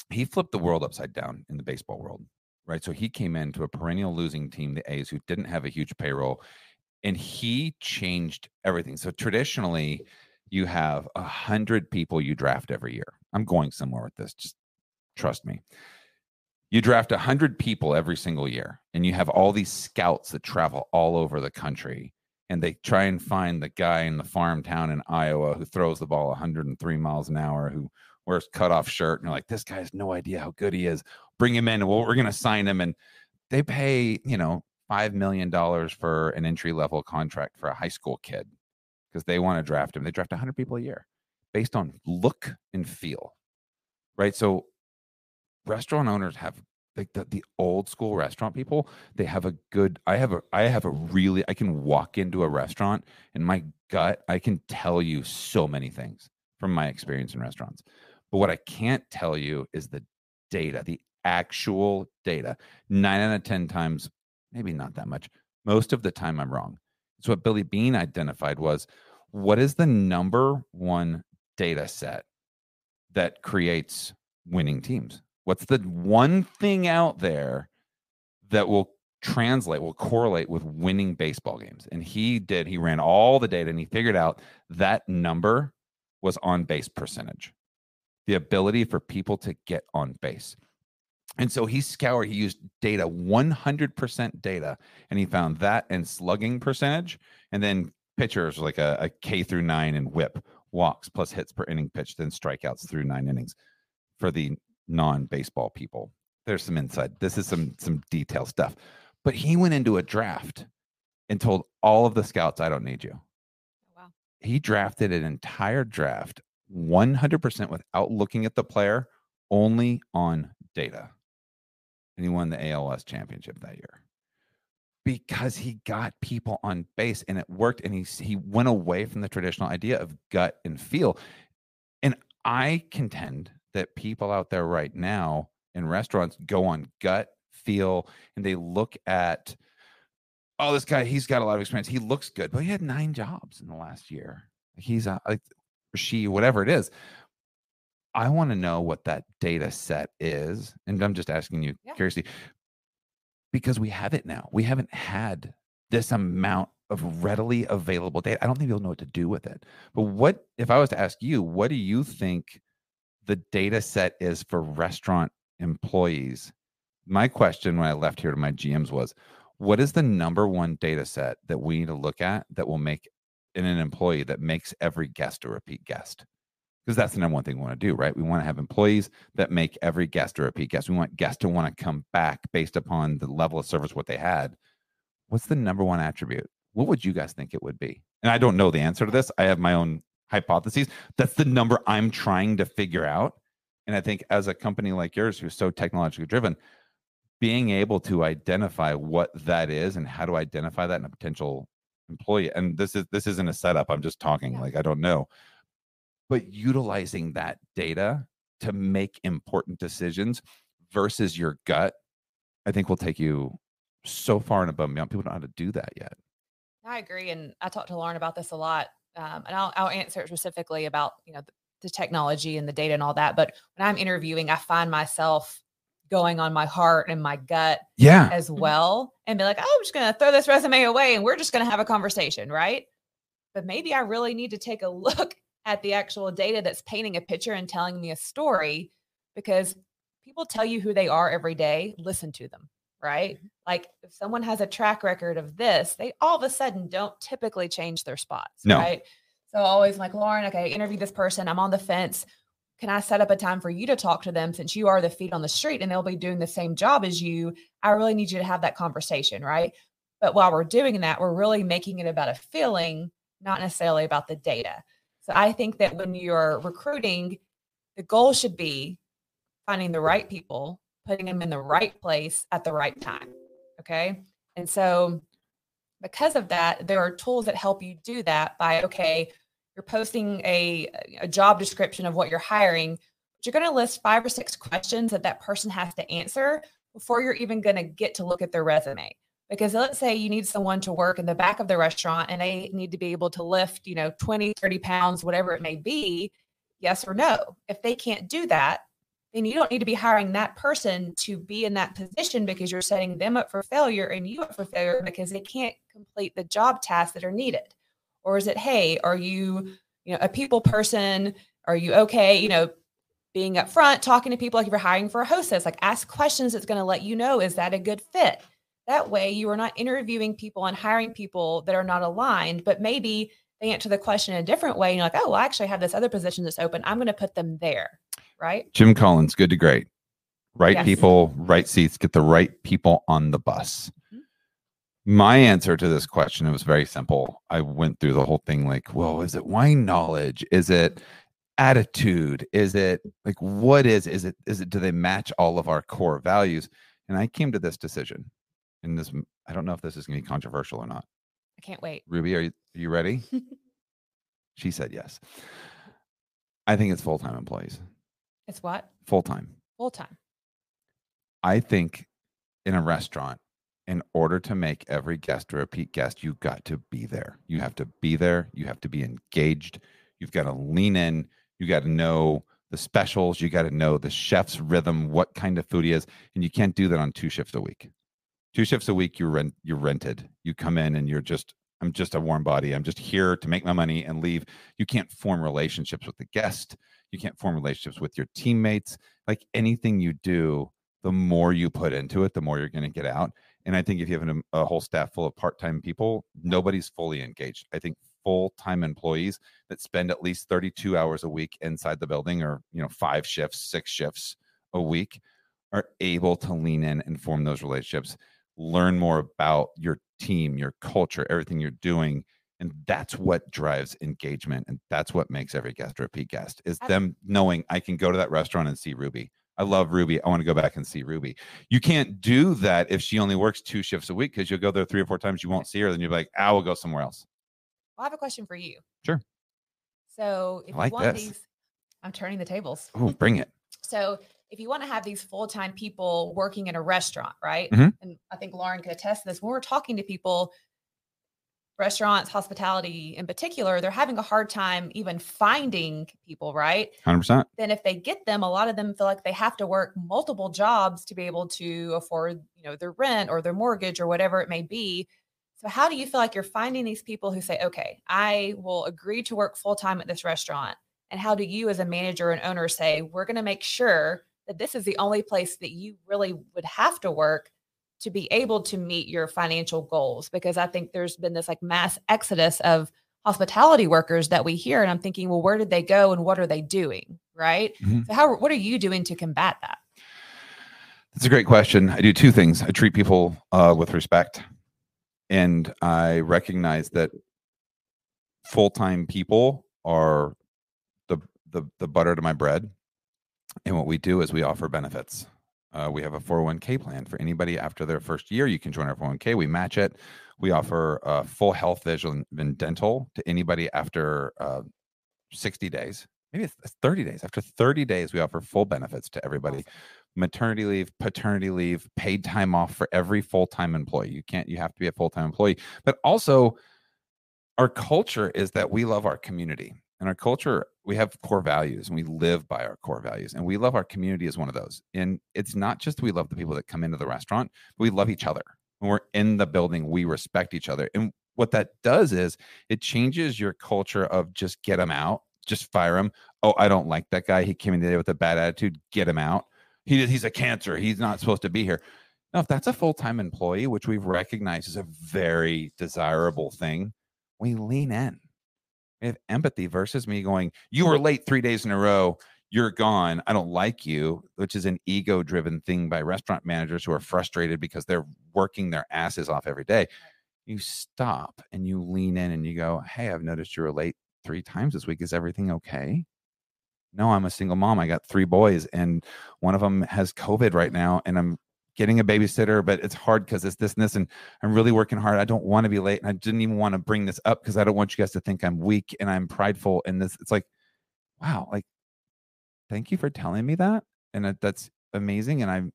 [SPEAKER 2] He flipped the world upside down in the baseball world, right? So he came into a perennial losing team, the A's, who didn't have a huge payroll, and he changed everything. So traditionally, you have a hundred people you draft every year. I'm going somewhere with this. Just trust me. You draft a hundred people every single year, and you have all these scouts that travel all over the country, and they try and find the guy in the farm town in Iowa who throws the ball 103 miles an hour, who wears cutoff shirt, and you're like, this guy has no idea how good he is. Bring him in, and well, we're going to sign him, and they pay, you know, five million dollars for an entry level contract for a high school kid because they want to draft him. They draft 100 people a year based on look and feel, right? So restaurant owners have like the, the old school restaurant people they have a good i have a i have a really i can walk into a restaurant and my gut i can tell you so many things from my experience in restaurants but what i can't tell you is the data the actual data nine out of ten times maybe not that much most of the time i'm wrong So what Billy Beane identified was what is the number one data set that creates winning teams? What's the one thing out there that will translate, will correlate with winning baseball games? And he did, he ran all the data and he figured out that number was on base percentage, the ability for people to get on base. And so he scoured, he used data, 100% data, and he found that and slugging percentage, and then pitchers like a, a K through nine and whip, walks plus hits per inning pitched, then strikeouts through nine innings for the non baseball people. There's some inside. This is some some detailed stuff. But he went into a draft and told all of the scouts, I don't need you.
[SPEAKER 3] Oh, wow.
[SPEAKER 2] He drafted an entire draft 100% without looking at the player, only on data and he won the ALS championship that year. Because he got people on base and it worked and he he went away from the traditional idea of gut and feel. And i contend that people out there right now in restaurants go on gut feel and they look at oh this guy he's got a lot of experience. He looks good. But he had nine jobs in the last year. He's a like she whatever it is I want to know what that data set is. And I'm just asking you
[SPEAKER 3] Yeah.
[SPEAKER 2] curiously because we have it now. We haven't had this amount of readily available data. I don't think you'll know what to do with it. But what if I was to ask you, what do you think the data set is for restaurant employees? My question when I left here to my GMs was, what is the number one data set that we need to look at that will make in an employee that makes every guest a repeat guest? Because that's the number one thing we want to do, right? We want to have employees that make every guest a repeat guest. We want guests to want to come back based upon the level of service what they had. What's the number one attribute? What would you guys think it would be? And I don't know the answer to this. I have my own hypotheses. That's the number I'm trying to figure out. And I think as a company like yours who's so technologically driven, being able to identify what that is and how to identify that in a potential employee. And this is this isn't a setup. I'm just talking
[SPEAKER 3] Yeah.
[SPEAKER 2] like I don't know but utilizing that data to make important decisions versus your gut, I think will take you so far and above and beyond. People don't know how to do that yet.
[SPEAKER 3] I agree, and I talked to Lauren about this a lot, um, and I'll, I'll answer it specifically about you know the, the technology and the data and all that. But when I'm interviewing, I find myself going on my heart and my gut
[SPEAKER 2] Yeah.
[SPEAKER 3] as well, and be like, "Oh, I'm just going to throw this resume away, and we're just going to have a conversation, right?" But maybe I really need to take a look at the actual data that's painting a picture and telling me a story, because people tell you who they are every day. Listen to them, right? Mm-hmm. Like if someone has a track record of this, they all of a sudden don't typically change their spots,
[SPEAKER 2] No.
[SPEAKER 3] right? So always like Lauren, okay, interview this person. I'm on the fence. Can I set up a time for you to talk to them since you are the feet on the street and they'll be doing the same job as you? I really need you to have that conversation, right? But while we're doing that, we're really making it about a feeling, not necessarily about the data. So I think that when you're recruiting, the goal should be finding the right people, putting them in the right place at the right time. Okay. And so, because of that, there are tools that help you do that by, okay, you're posting a, a job description of what you're hiring, but you're going to list five or six questions that that person has to answer before you're even going to get to look at their resume. Because let's say you need someone to work in the back of the restaurant and they need to be able to lift, you know, 20, 30 pounds, whatever it may be, yes or no. If they can't do that, then you don't need to be hiring that person to be in that position because you're setting them up for failure and you up for failure because they can't complete the job tasks that are needed. Or is it, hey, are you, you know, a people person? Are you okay, you know, being upfront, talking to people like if you're hiring for a hostess, like ask questions that's going to let you know, is that a good fit? That way you are not interviewing people and hiring people that are not aligned, but maybe they answer the question in a different way. And you're like, oh, well, I actually have this other position that's open. I'm going to put them there. Right.
[SPEAKER 2] Jim Collins, good to great. Right
[SPEAKER 3] Yes.
[SPEAKER 2] people, right seats, get the right people on the bus.
[SPEAKER 3] Mhm.
[SPEAKER 2] My answer to this question it was very simple. I went through the whole thing like, well, is it wine knowledge? Is it attitude? Is it like what is is it is it do they match all of our core values? And I came to this decision. And this I don't know if this is going to be controversial or not.
[SPEAKER 3] I can't wait.
[SPEAKER 2] Ruby, are you, are you ready? she said yes. I think it's full-time employees.
[SPEAKER 3] It's what?
[SPEAKER 2] Full-time.
[SPEAKER 3] Full time.
[SPEAKER 2] I think in a restaurant, in order to make every guest a repeat guest, you got to be there. You have to be there. You have to be engaged. You've got to lean in. You got to know the specials. You got to know the chef's rhythm, what kind of food he is, and you can't do that on two shifts a week. Two shifts a week, you're rent, you're rented. You come in and you're just, I'm just a warm body. I'm just here to make my money and leave. You can't form relationships with the guest. You can't form relationships with your teammates. Like anything you do, the more you put into it, the more you're going to get out. And I think if you have an, a whole staff full of part-time people, nobody's fully engaged. I think full-time employees that spend at least 32 hours a week inside the building or, you know, five shifts, six shifts a week are able to lean in and form those relationships, learn more about your team, your culture, everything you're doing. And that's what drives engagement. And that's what makes every guest a repeat guest is them knowing I can go to that restaurant and see Ruby. I love Ruby. I want to go back and see Ruby. You can't do that if she only works two shifts a week because you'll go there three or four times. You won't see her. Then you'll be like, ah, I will go somewhere else.
[SPEAKER 3] Well, I have a question for you.
[SPEAKER 2] Sure.
[SPEAKER 3] So if
[SPEAKER 2] like
[SPEAKER 3] you want
[SPEAKER 2] this.
[SPEAKER 3] these, I'm turning the tables.
[SPEAKER 2] Oh, bring it.
[SPEAKER 3] So if you want to have these full-time people working in a restaurant, right?
[SPEAKER 2] Mhm.
[SPEAKER 3] And I think Lauren could attest to this. When we're talking to people, restaurants, hospitality in particular, they're having a hard time even finding people, right?
[SPEAKER 2] 100%.
[SPEAKER 3] Then if they get them, a lot of them feel like they have to work multiple jobs to be able to afford, you know, their rent or their mortgage or whatever it may be. So how do you feel like you're finding these people who say, "Okay, I will agree to work full-time at this restaurant." And how do you as a manager and owner say, "We're going to make sure that this is the only place that you really would have to work to be able to meet your financial goals because I think there's been this like mass exodus of hospitality workers that we hear and I'm thinking well where did they go and what are they doing right
[SPEAKER 2] Mhm.
[SPEAKER 3] so how what are you doing to combat that
[SPEAKER 2] That's a great question. I do two things. I treat people uh, with respect, and I recognize that full time people are the, the the butter to my bread. And what we do is we offer benefits. Uh, we have a 401k plan for anybody after their first year. You can join our 401k. We match it. We offer uh, full health, vision, and dental to anybody after uh, 60 days. Maybe it's it's 30 days. After 30 days, we offer full benefits to everybody maternity leave, paternity leave, paid time off for every full-time employee. You can't you have to be a full-time employee. But also our culture is that we love our community. And our culture, we have core values and we live by our core values. And we love our community as one of those. And it's not just we love the people that come into the restaurant, but we love each other. When we're in the building, we respect each other. And what that does is it changes your culture of just get them out, just fire him. Oh, I don't like that guy. He came in today with a bad attitude. Get him out. He, he's a cancer. He's not supposed to be here. Now, if that's a full time employee, which we've recognized is a very desirable thing, we lean in. We have empathy versus me going, You were late three days in a row. You're gone. I don't like you, which is an ego driven thing by restaurant managers who are frustrated because they're working their asses off every day. You stop and you lean in and you go, Hey, I've noticed you were late three times this week. Is everything okay? No, I'm a single mom. I got three boys, and one of them has COVID right now, and I'm getting a babysitter, but it's hard because it's this and this, and I'm really working hard. I don't want to be late, and I didn't even want to bring this up because I don't want you guys to think I'm weak and I'm prideful. And this, it's like, wow, like, thank you for telling me that, and that, that's amazing. And I'm,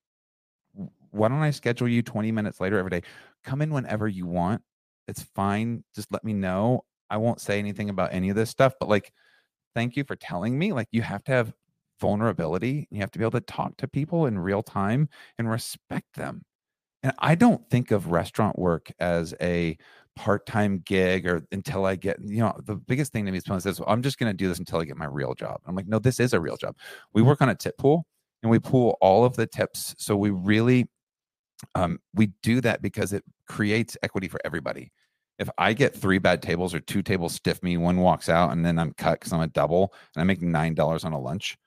[SPEAKER 2] why don't I schedule you 20 minutes later every day? Come in whenever you want. It's fine. Just let me know. I won't say anything about any of this stuff, but like, thank you for telling me. Like, you have to have vulnerability. You have to be able to talk to people in real time and respect them. And I don't think of restaurant work as a part-time gig or until I get, you know, the biggest thing to me is someone says, well, I'm just going to do this until I get my real job. I'm like, no, this is a real job. We work on a tip pool and we pool all of the tips. So we really, um, we do that because it creates equity for everybody. If I get three bad tables or two tables stiff me, one walks out and then I'm cut because I'm a double and I make $9 on a lunch,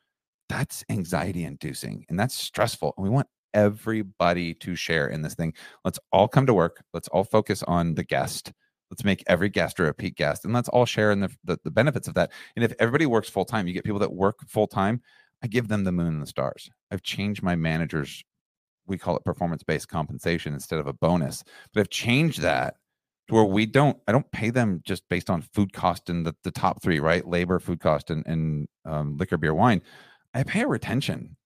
[SPEAKER 2] that's anxiety inducing and that's stressful. And we want everybody to share in this thing. Let's all come to work. Let's all focus on the guest. Let's make every guest a repeat guest and let's all share in the, the, the benefits of that. And if everybody works full time, you get people that work full time, I give them the moon and the stars. I've changed my managers. We call it performance based compensation instead of a bonus, but I've changed that to where we don't, I don't pay them just based on food cost and the, the top three, right? Labor, food cost, and, and um, liquor, beer, wine. I pay retention.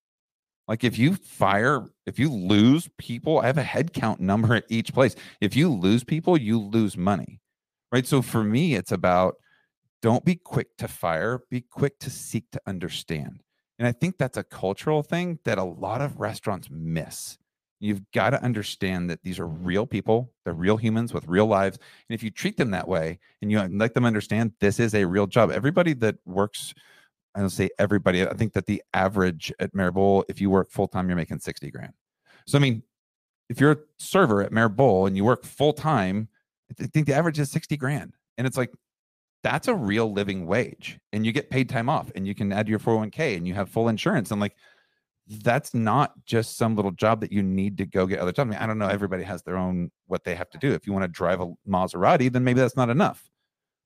[SPEAKER 2] Like if you fire, if you lose people, I have a headcount number at each place. If you lose people, you lose money. Right. So for me, it's about don't be quick to fire, be quick to seek to understand. And I think that's a cultural thing that a lot of restaurants miss. You've got to understand that these are real people, they're real humans with real lives. And if you treat them that way and you let them understand this is a real job, everybody that works, I don't say everybody, I think that the average at Maribel, if you work full time, you're making 60 grand. So, I mean, if you're a server at Maribel and you work full time, I think the average is 60 grand. And it's like, that's a real living wage. And you get paid time off and you can add your 401k and you have full insurance. And like, that's not just some little job that you need to go get other jobs. I mean, I don't know. Everybody has their own what they have to do. If you want to drive a Maserati, then maybe that's not enough.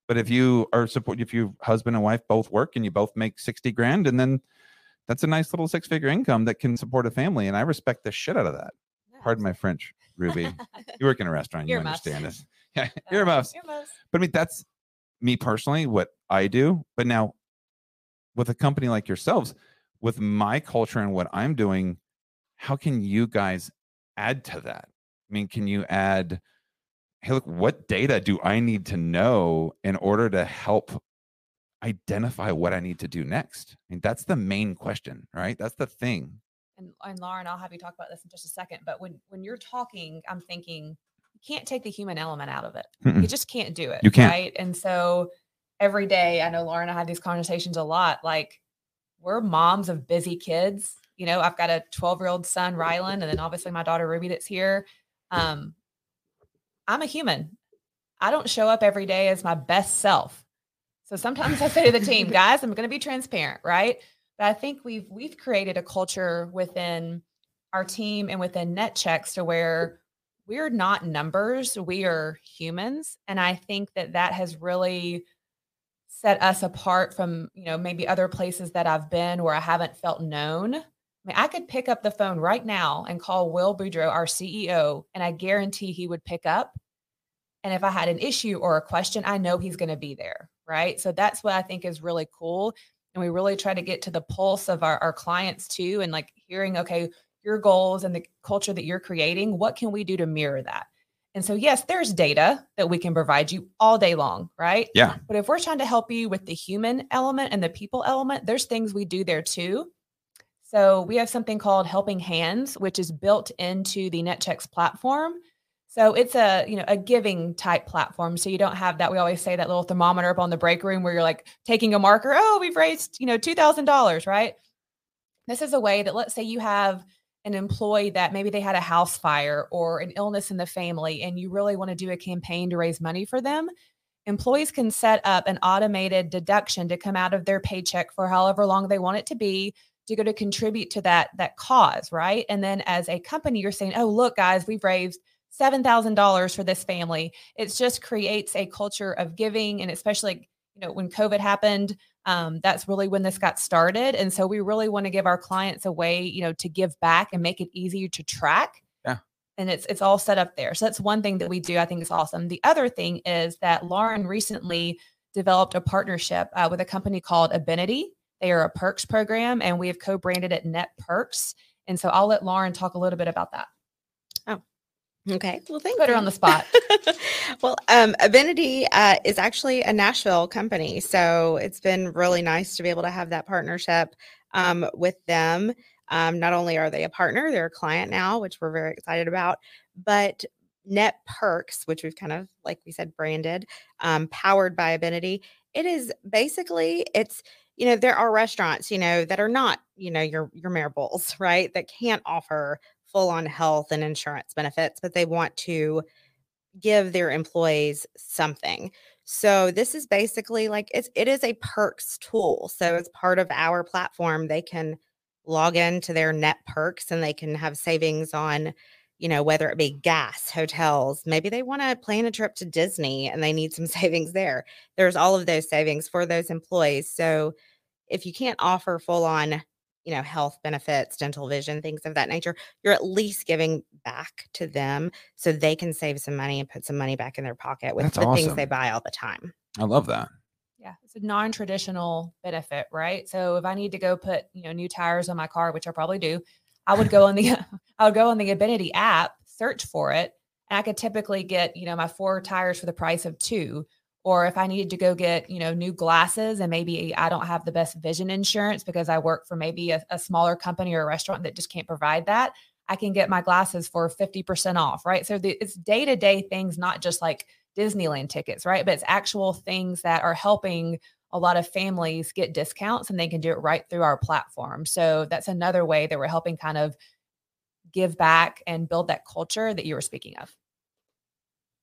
[SPEAKER 2] But if you are support, if you husband and wife both work and you both make sixty grand, and then that's a nice little six figure income that can support a family. And I respect the shit out of that. Pardon my French, Ruby. you work in a restaurant, you
[SPEAKER 3] Earmuffs.
[SPEAKER 2] understand this. Yeah, earmuffs.
[SPEAKER 3] Earmuffs.
[SPEAKER 2] But I mean, that's me personally, what I do. But now, with a company like yourselves, with my culture and what I'm doing, how can you guys add to that? I mean, can you add, hey, look, what data do I need to know in order to help identify what I need to do next? I mean, that's the main question, right? That's the thing.
[SPEAKER 3] and, and Lauren, I'll have you talk about this in just a second. But when when you're talking, I'm thinking you can't take the human element out of it.
[SPEAKER 2] Mm-mm.
[SPEAKER 3] You just can't do it.
[SPEAKER 2] You can't.
[SPEAKER 3] Right. And so every day, I know Lauren, I have these conversations a lot. Like we're moms of busy kids. You know, I've got a 12 year old son, Rylan, and then obviously my daughter Ruby that's here. Um, I'm a human. I don't show up every day as my best self. So sometimes I say to the team, guys, I'm going to be transparent, right? But I think we've we've created a culture within our team and within Netchex to where we're not numbers, we are humans, and I think that that has really set us apart from you know maybe other places that I've been where I haven't felt known. I mean, I could pick up the phone right now and call Will Boudreau, our CEO, and I guarantee he would pick up. And if I had an issue or a question, I know he's going to be there. Right. So that's what I think is really cool. And we really try to get to the pulse of our, our clients too. And like hearing, okay, your goals and the culture that you're creating, what can we do to mirror that? And so, yes, there's data that we can provide you all day long. Right.
[SPEAKER 2] Yeah.
[SPEAKER 3] But if we're trying to help you with the human element and the people element, there's things we do there too. So we have something called Helping Hands, which is built into the Netchex platform. So it's a you know a giving type platform. So you don't have that. We always say that little thermometer up on the break room where you're like taking a marker. Oh, we've raised you know two thousand dollars, right? This is a way that let's say you have an employee that maybe they had a house fire or an illness in the family, and you really want to do a campaign to raise money for them employees can set up an automated deduction to come out of their paycheck for however long they want it to be to go to contribute to that that cause right? And then as a company you're saying oh look guys we've raised $7000 for this family. It just creates a culture of giving and especially you know when covid happened um, that's really when this got started. And so we really want to give our clients a way you know to give back and make it easier to track.
[SPEAKER 2] Yeah.
[SPEAKER 3] and it's it's all set up there. So that's one thing that we do i think is awesome. The other thing is that lauren recently developed a partnership uh, with a company called Abenity. They are a perks program, and we have co-branded it Net Perks. And so I'll let Lauren talk a little bit about that.
[SPEAKER 4] Oh, Okay. Well, thank you.
[SPEAKER 3] Put her on the spot.
[SPEAKER 4] well, um, Abenity uh, is actually a Nashville company, so it's been really nice to be able to have that partnership um, with them. Um, not only are they a partner, they're a client now, which we're very excited about, but Net Perks, which we've kind of, like we said, branded, um, powered by Abenity. It is basically it's you know there are restaurants you know that are not you know your your Maribels right that can't offer full on health and insurance benefits, but they want to give their employees something. So this is basically like it's it is a perks tool. So as part of our platform, they can log into their net perks and they can have savings on, you know, whether it be gas, hotels, maybe they want to plan a trip to Disney and they need some savings there. There's all of those savings for those employees. So if you can't offer full on you know, health benefits, dental vision, things of that nature, you're at least giving back to them so they can save some money and put some money back in their pocket with
[SPEAKER 2] That's
[SPEAKER 4] the things they buy all the time.
[SPEAKER 2] I love that.
[SPEAKER 3] Yeah, it's a non-traditional benefit, right? So if I need to go put, you know, new tires on my car, which I probably do, I would go on the I would go on the Abenity app, search for it, and I could typically get, you know, my four tires for the price of two. Or if I needed to go get, you know, new glasses and maybe I don't have the best vision insurance because I work for maybe a, a smaller company or a restaurant that just can't provide that, I can get my glasses for 50% off, right? So the, it's day to day things, not just like Disneyland tickets, right? But it's actual things that are helping a lot of families get discounts and they can do it right through our platform. So that's another way that we're helping kind of give back and build that culture that you were speaking of.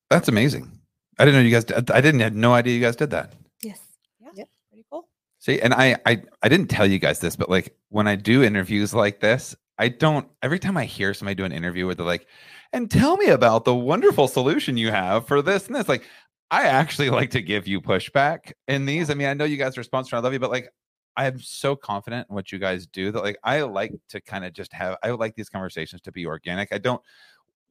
[SPEAKER 2] That's amazing. I didn't know you guys. Did, I didn't have no idea you guys did that.
[SPEAKER 4] Yes.
[SPEAKER 3] Yeah.
[SPEAKER 4] Yep.
[SPEAKER 3] Pretty cool.
[SPEAKER 2] See, and I, I, I didn't tell you guys this, but like when I do interviews like this, I don't. Every time I hear somebody do an interview where they're like, "And tell me about the wonderful solution you have for this and this," like I actually like to give you pushback in these. I mean, I know you guys are sponsored. I love you, but like I am so confident in what you guys do that like I like to kind of just have. I would like these conversations to be organic. I don't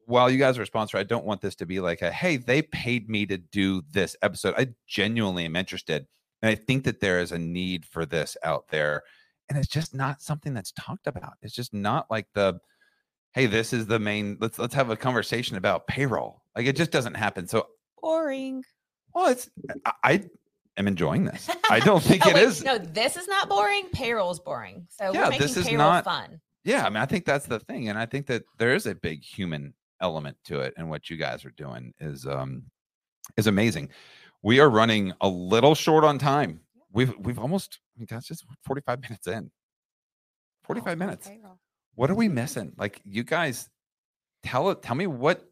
[SPEAKER 2] while you guys are a sponsor, I don't want this to be like a hey, they paid me to do this episode. I genuinely am interested. And I think that there is a need for this out there. And it's just not something that's talked about. It's just not like the hey, this is the main let's let's have a conversation about payroll. Like it just doesn't happen. So
[SPEAKER 3] Boring.
[SPEAKER 2] well, it's I, I am enjoying this. I don't think
[SPEAKER 3] Oh,
[SPEAKER 2] it
[SPEAKER 3] wait,
[SPEAKER 2] is.
[SPEAKER 3] No, this is not boring. Payroll's boring. So
[SPEAKER 2] Yeah,
[SPEAKER 3] we're making
[SPEAKER 2] this is
[SPEAKER 3] payroll
[SPEAKER 2] not-
[SPEAKER 3] fun.
[SPEAKER 2] Yeah, I mean, I think that's the thing, and I think that there is a big human element to it, and what you guys are doing is um is amazing. We are running a little short on time. We've we've almost I mean, that's just forty five minutes in. Forty five minutes. What are we missing? Like you guys, tell it. Tell me what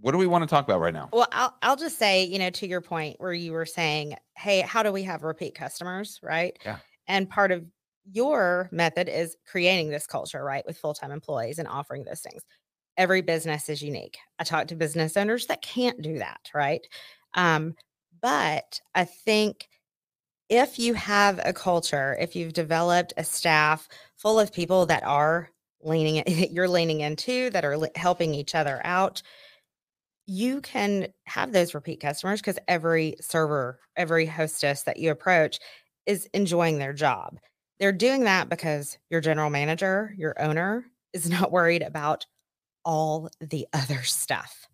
[SPEAKER 2] what do we want to talk about right now?
[SPEAKER 4] Well, I'll I'll just say, you know, to your point where you were saying, hey, how do we have repeat customers, right?
[SPEAKER 2] Yeah.
[SPEAKER 4] And part of your method is creating this culture, right, with full-time employees and offering those things. Every business is unique. I talk to business owners that can't do that, right? Um, but I think if you have a culture, if you've developed a staff full of people that are leaning, you're leaning into, that are helping each other out, you can have those repeat customers because every server, every hostess that you approach is enjoying their job. They're doing that because your general manager, your owner is not worried about all the other stuff,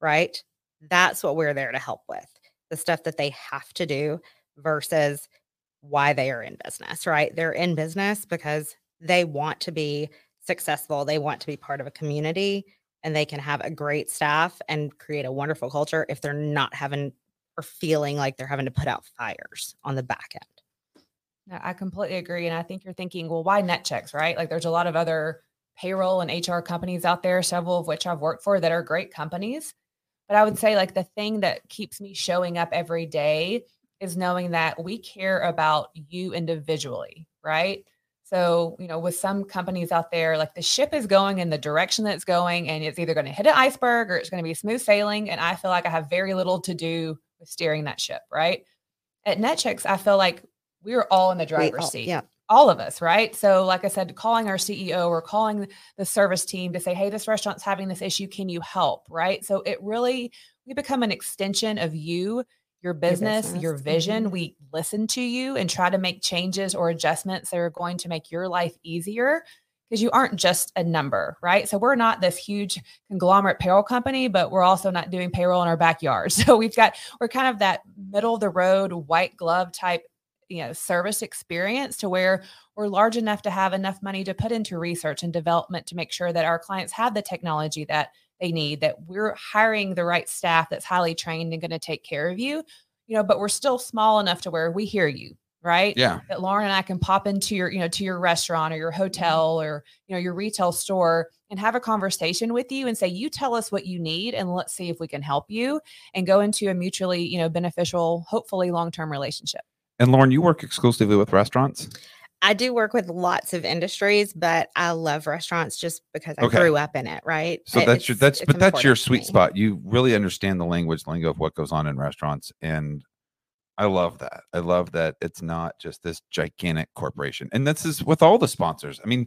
[SPEAKER 4] right? That's what we're there to help with the stuff that they have to do versus why they are in business, right? They're in business because they want to be successful, they want to be part of a community and they can have a great staff and create a wonderful culture if they're not having or feeling like they're having to put out fires on the back end.
[SPEAKER 3] I completely agree. And I think you're thinking, well, why Netchex, right? Like there's a lot of other payroll and HR companies out there, several of which I've worked for that are great companies. But I would say like the thing that keeps me showing up every day is knowing that we care about you individually, right? So, you know, with some companies out there, like the ship is going in the direction that it's going, and it's either going to hit an iceberg or it's going to be smooth sailing. And I feel like I have very little to do with steering that ship, right? At Netchex, I feel like we're all in the driver's
[SPEAKER 4] all-
[SPEAKER 3] seat
[SPEAKER 4] Yeah.
[SPEAKER 3] all of us, right? So, like I said, calling our CEO or calling the service team to say, hey, this restaurant's having this issue. Can you help? Right. So, it really, we become an extension of you, your business, your,
[SPEAKER 4] business,
[SPEAKER 3] vision.
[SPEAKER 4] mhm.
[SPEAKER 3] We listen to you and try to make changes or adjustments that are going to make your life easier because you aren't just a number, right? So, we're not this huge conglomerate payroll company, but we're also not doing payroll in our backyard. So, we've got, we're kind of that middle of the road, white glove type you know service experience to where we're large enough to have enough money to put into research and development to make sure that our clients have the technology that they need that we're hiring the right staff that's highly trained and going to take care of you you know but we're still small enough to where we hear you right
[SPEAKER 2] Yeah.
[SPEAKER 3] that Lauren and I can pop into your, you know, to your restaurant or your mm-hmm. hotel or, you know, your retail store and have a conversation with you and say, you tell us what you need and let's see if we can help you and go into a mutually, you know, beneficial, hopefully long-term relationship.
[SPEAKER 2] And Lauren, you work exclusively with restaurants.
[SPEAKER 4] I do work with lots of industries, but I love restaurants just because I
[SPEAKER 2] Okay.
[SPEAKER 4] grew up in it, right?
[SPEAKER 2] So
[SPEAKER 4] It-
[SPEAKER 2] that's your that's but that's your sweet spot. You really understand the language lingo of what goes on in restaurants, and I love that. I love that it's not just this gigantic corporation, and this is with all the sponsors. I mean,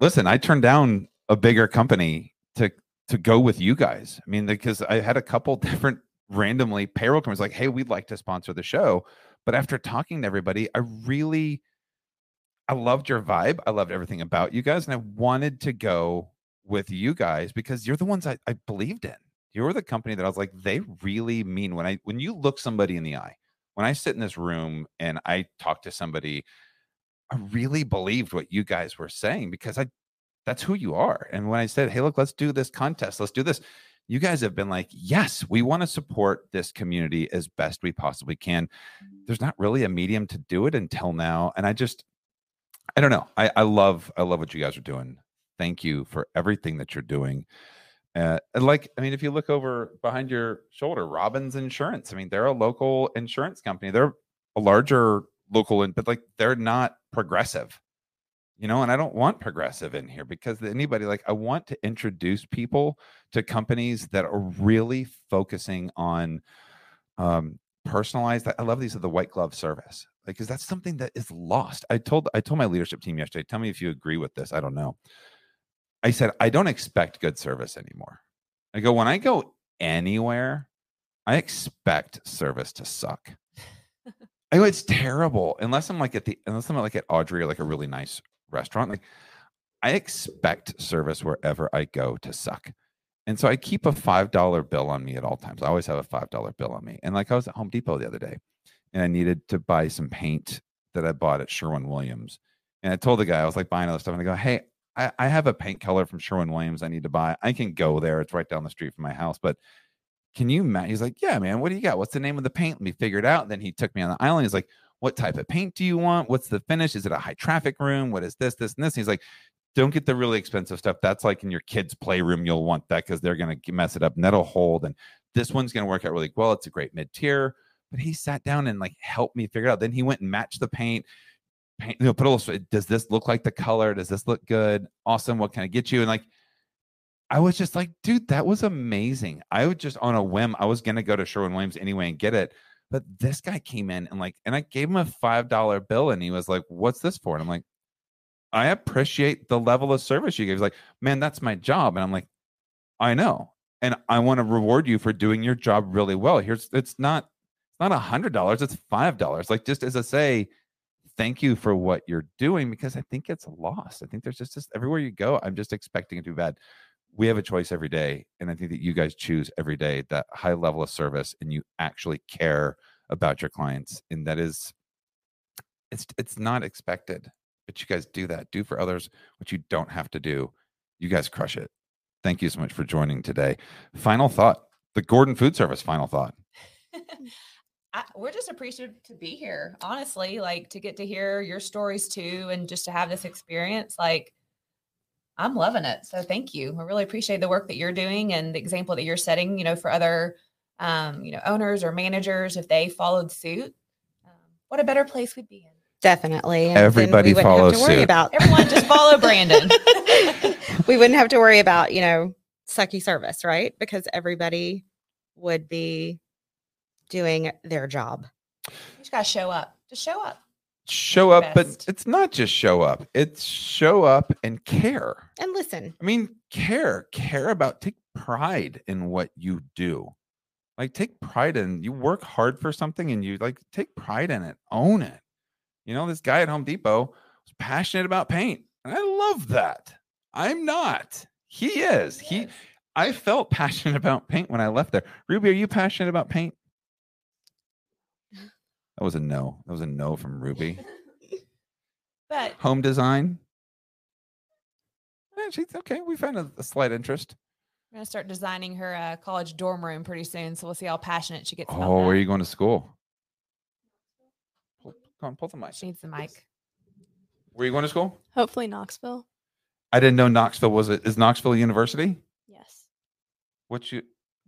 [SPEAKER 2] listen, I turned down a bigger company to to go with you guys. I mean, because I had a couple different randomly payroll companies like, hey, we'd like to sponsor the show, but after talking to everybody, I really I loved your vibe. I loved everything about you guys, and I wanted to go with you guys because you're the ones I, I believed in. You're the company that I was like, they really mean when I when you look somebody in the eye, when I sit in this room and I talk to somebody, I really believed what you guys were saying because I that's who you are. And when I said, hey, look, let's do this contest, let's do this, you guys have been like, yes, we want to support this community as best we possibly can. Mm-hmm. There's not really a medium to do it until now. And I just, I don't know. I, I love, I love what you guys are doing. Thank you for everything that you're doing. Uh, and like, I mean, if you look over behind your shoulder, Robbins Insurance, I mean, they're a local insurance company. They're a larger local, in- but like they're not progressive you know and i don't want progressive in here because anybody like i want to introduce people to companies that are really focusing on um personalized i love these are the white glove service like because that's something that is lost i told i told my leadership team yesterday tell me if you agree with this i don't know i said i don't expect good service anymore i go when i go anywhere i expect service to suck I go, it's terrible unless I'm like at the unless I'm like at Audrey or like a really nice restaurant. Like I expect service wherever I go to suck. And so I keep a five dollar bill on me at all times. I always have a five dollar bill on me. And like I was at Home Depot the other day and I needed to buy some paint that I bought at Sherwin Williams. And I told the guy, I was like buying other stuff, and I go, Hey, I, I have a paint color from Sherwin Williams I need to buy. I can go there. It's right down the street from my house. But can you ma-? He's like, Yeah, man, what do you got? What's the name of the paint? Let me figure it out. And then he took me on the island. He's like, what type of paint do you want? What's the finish? Is it a high traffic room? What is this, this, and this? And he's like, don't get the really expensive stuff. That's like in your kids' playroom. You'll want that because they're going to mess it up and that'll hold. And this one's going to work out really well. It's a great mid tier. But he sat down and like helped me figure it out. Then he went and matched the paint. Paint, you know, put a little. Does this look like the color? Does this look good? Awesome. What can I get you? And like, I was just like, dude, that was amazing. I would just on a whim, I was gonna go to Sherwin Williams anyway and get it. But this guy came in and like, and I gave him a five dollar bill, and he was like, "What's this for?" And I'm like, "I appreciate the level of service you gave." He's like, "Man, that's my job," and I'm like, "I know, and I want to reward you for doing your job really well. Here's it's not it's not a hundred dollars, it's five dollars. Like just as I say." Thank you for what you're doing because I think it's lost. I think there's just, just everywhere you go. I'm just expecting it to be bad we have a choice every day and i think that you guys choose every day that high level of service and you actually care about your clients and that is it's it's not expected but you guys do that do for others what you don't have to do you guys crush it thank you so much for joining today final thought the gordon food service final thought
[SPEAKER 3] I, we're just appreciative to be here honestly like to get to hear your stories too and just to have this experience like I'm loving it. So thank you. I really appreciate the work that you're doing and the example that you're setting, you know, for other, um, you know, owners or managers if they followed suit. Um, what a better place we'd be in.
[SPEAKER 4] Definitely. And
[SPEAKER 2] Everybody
[SPEAKER 4] we wouldn't have
[SPEAKER 2] follows
[SPEAKER 4] to worry
[SPEAKER 2] suit.
[SPEAKER 4] about
[SPEAKER 3] Everyone just follow Brandon.
[SPEAKER 4] we wouldn't have to worry about, you know, sucky service, right? Because everybody would be doing their job.
[SPEAKER 3] you just gotta show up. Just show up.
[SPEAKER 2] show up but it's not just show up it's show up and care
[SPEAKER 4] And listen,
[SPEAKER 2] I mean, care, care about, take pride in what you do. Like, take pride in you work hard for something and you like take pride in it, own it. You know, this guy at Home Depot was passionate about paint. And I love that. I'm not. He is. He,
[SPEAKER 3] Yes.
[SPEAKER 2] I felt passionate about paint when I left there. Ruby, are you passionate about paint? That was a no. That was a no from Ruby.
[SPEAKER 3] But
[SPEAKER 2] Home design. Eh, she's okay. We found a, a slight interest.
[SPEAKER 3] I'm gonna start designing her uh, college dorm room pretty soon. So we'll see how passionate she gets. about
[SPEAKER 2] Oh, where are you going to school? Pull, come on, pull the mic.
[SPEAKER 3] She needs the mic.
[SPEAKER 2] Where are you going to school?
[SPEAKER 5] Hopefully Knoxville.
[SPEAKER 2] I didn't know Knoxville was it. Is Knoxville a university?
[SPEAKER 5] Yes.
[SPEAKER 2] What you?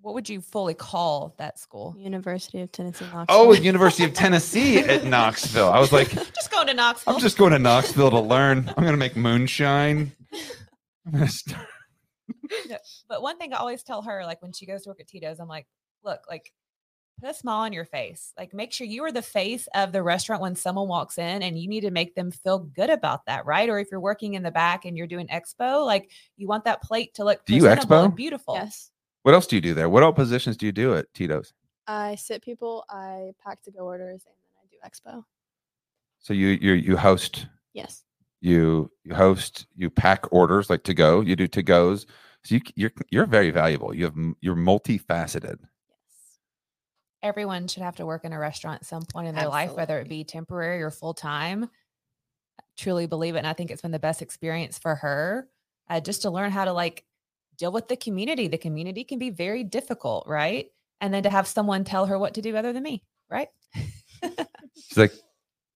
[SPEAKER 3] What would you fully call that school?
[SPEAKER 5] University of Tennessee Knoxville.
[SPEAKER 2] Oh, University of Tennessee at Knoxville. I was like,
[SPEAKER 3] just going to Knoxville.
[SPEAKER 2] I'm just going to Knoxville to learn. I'm going to make moonshine. I'm gonna start-
[SPEAKER 3] But one thing I always tell her, like when she goes to work at Tito's, I'm like, look, like put a smile on your face. Like make sure you are the face of the restaurant when someone walks in and you need to make them feel good about that, right? Or if you're working in the back and you're doing expo, like you want that plate to look
[SPEAKER 2] Do you
[SPEAKER 3] presentable and
[SPEAKER 2] expo?
[SPEAKER 3] beautiful.
[SPEAKER 5] Yes.
[SPEAKER 2] What else do you do there? What all positions do you do at Tito's?
[SPEAKER 5] I sit people, I pack to go orders, and then I do expo.
[SPEAKER 2] So you you you host.
[SPEAKER 5] Yes.
[SPEAKER 2] You you host. You pack orders like to go. You do to goes. So you you're you're very valuable. You have you're multifaceted.
[SPEAKER 5] Yes.
[SPEAKER 3] Everyone should have to work in a restaurant at some point in their life, whether it be temporary or full time. Truly believe it. And I think it's been the best experience for her uh, just to learn how to like deal with the community. The community can be very difficult, right? And then to have someone tell her what to do other than me, right?
[SPEAKER 2] She's like,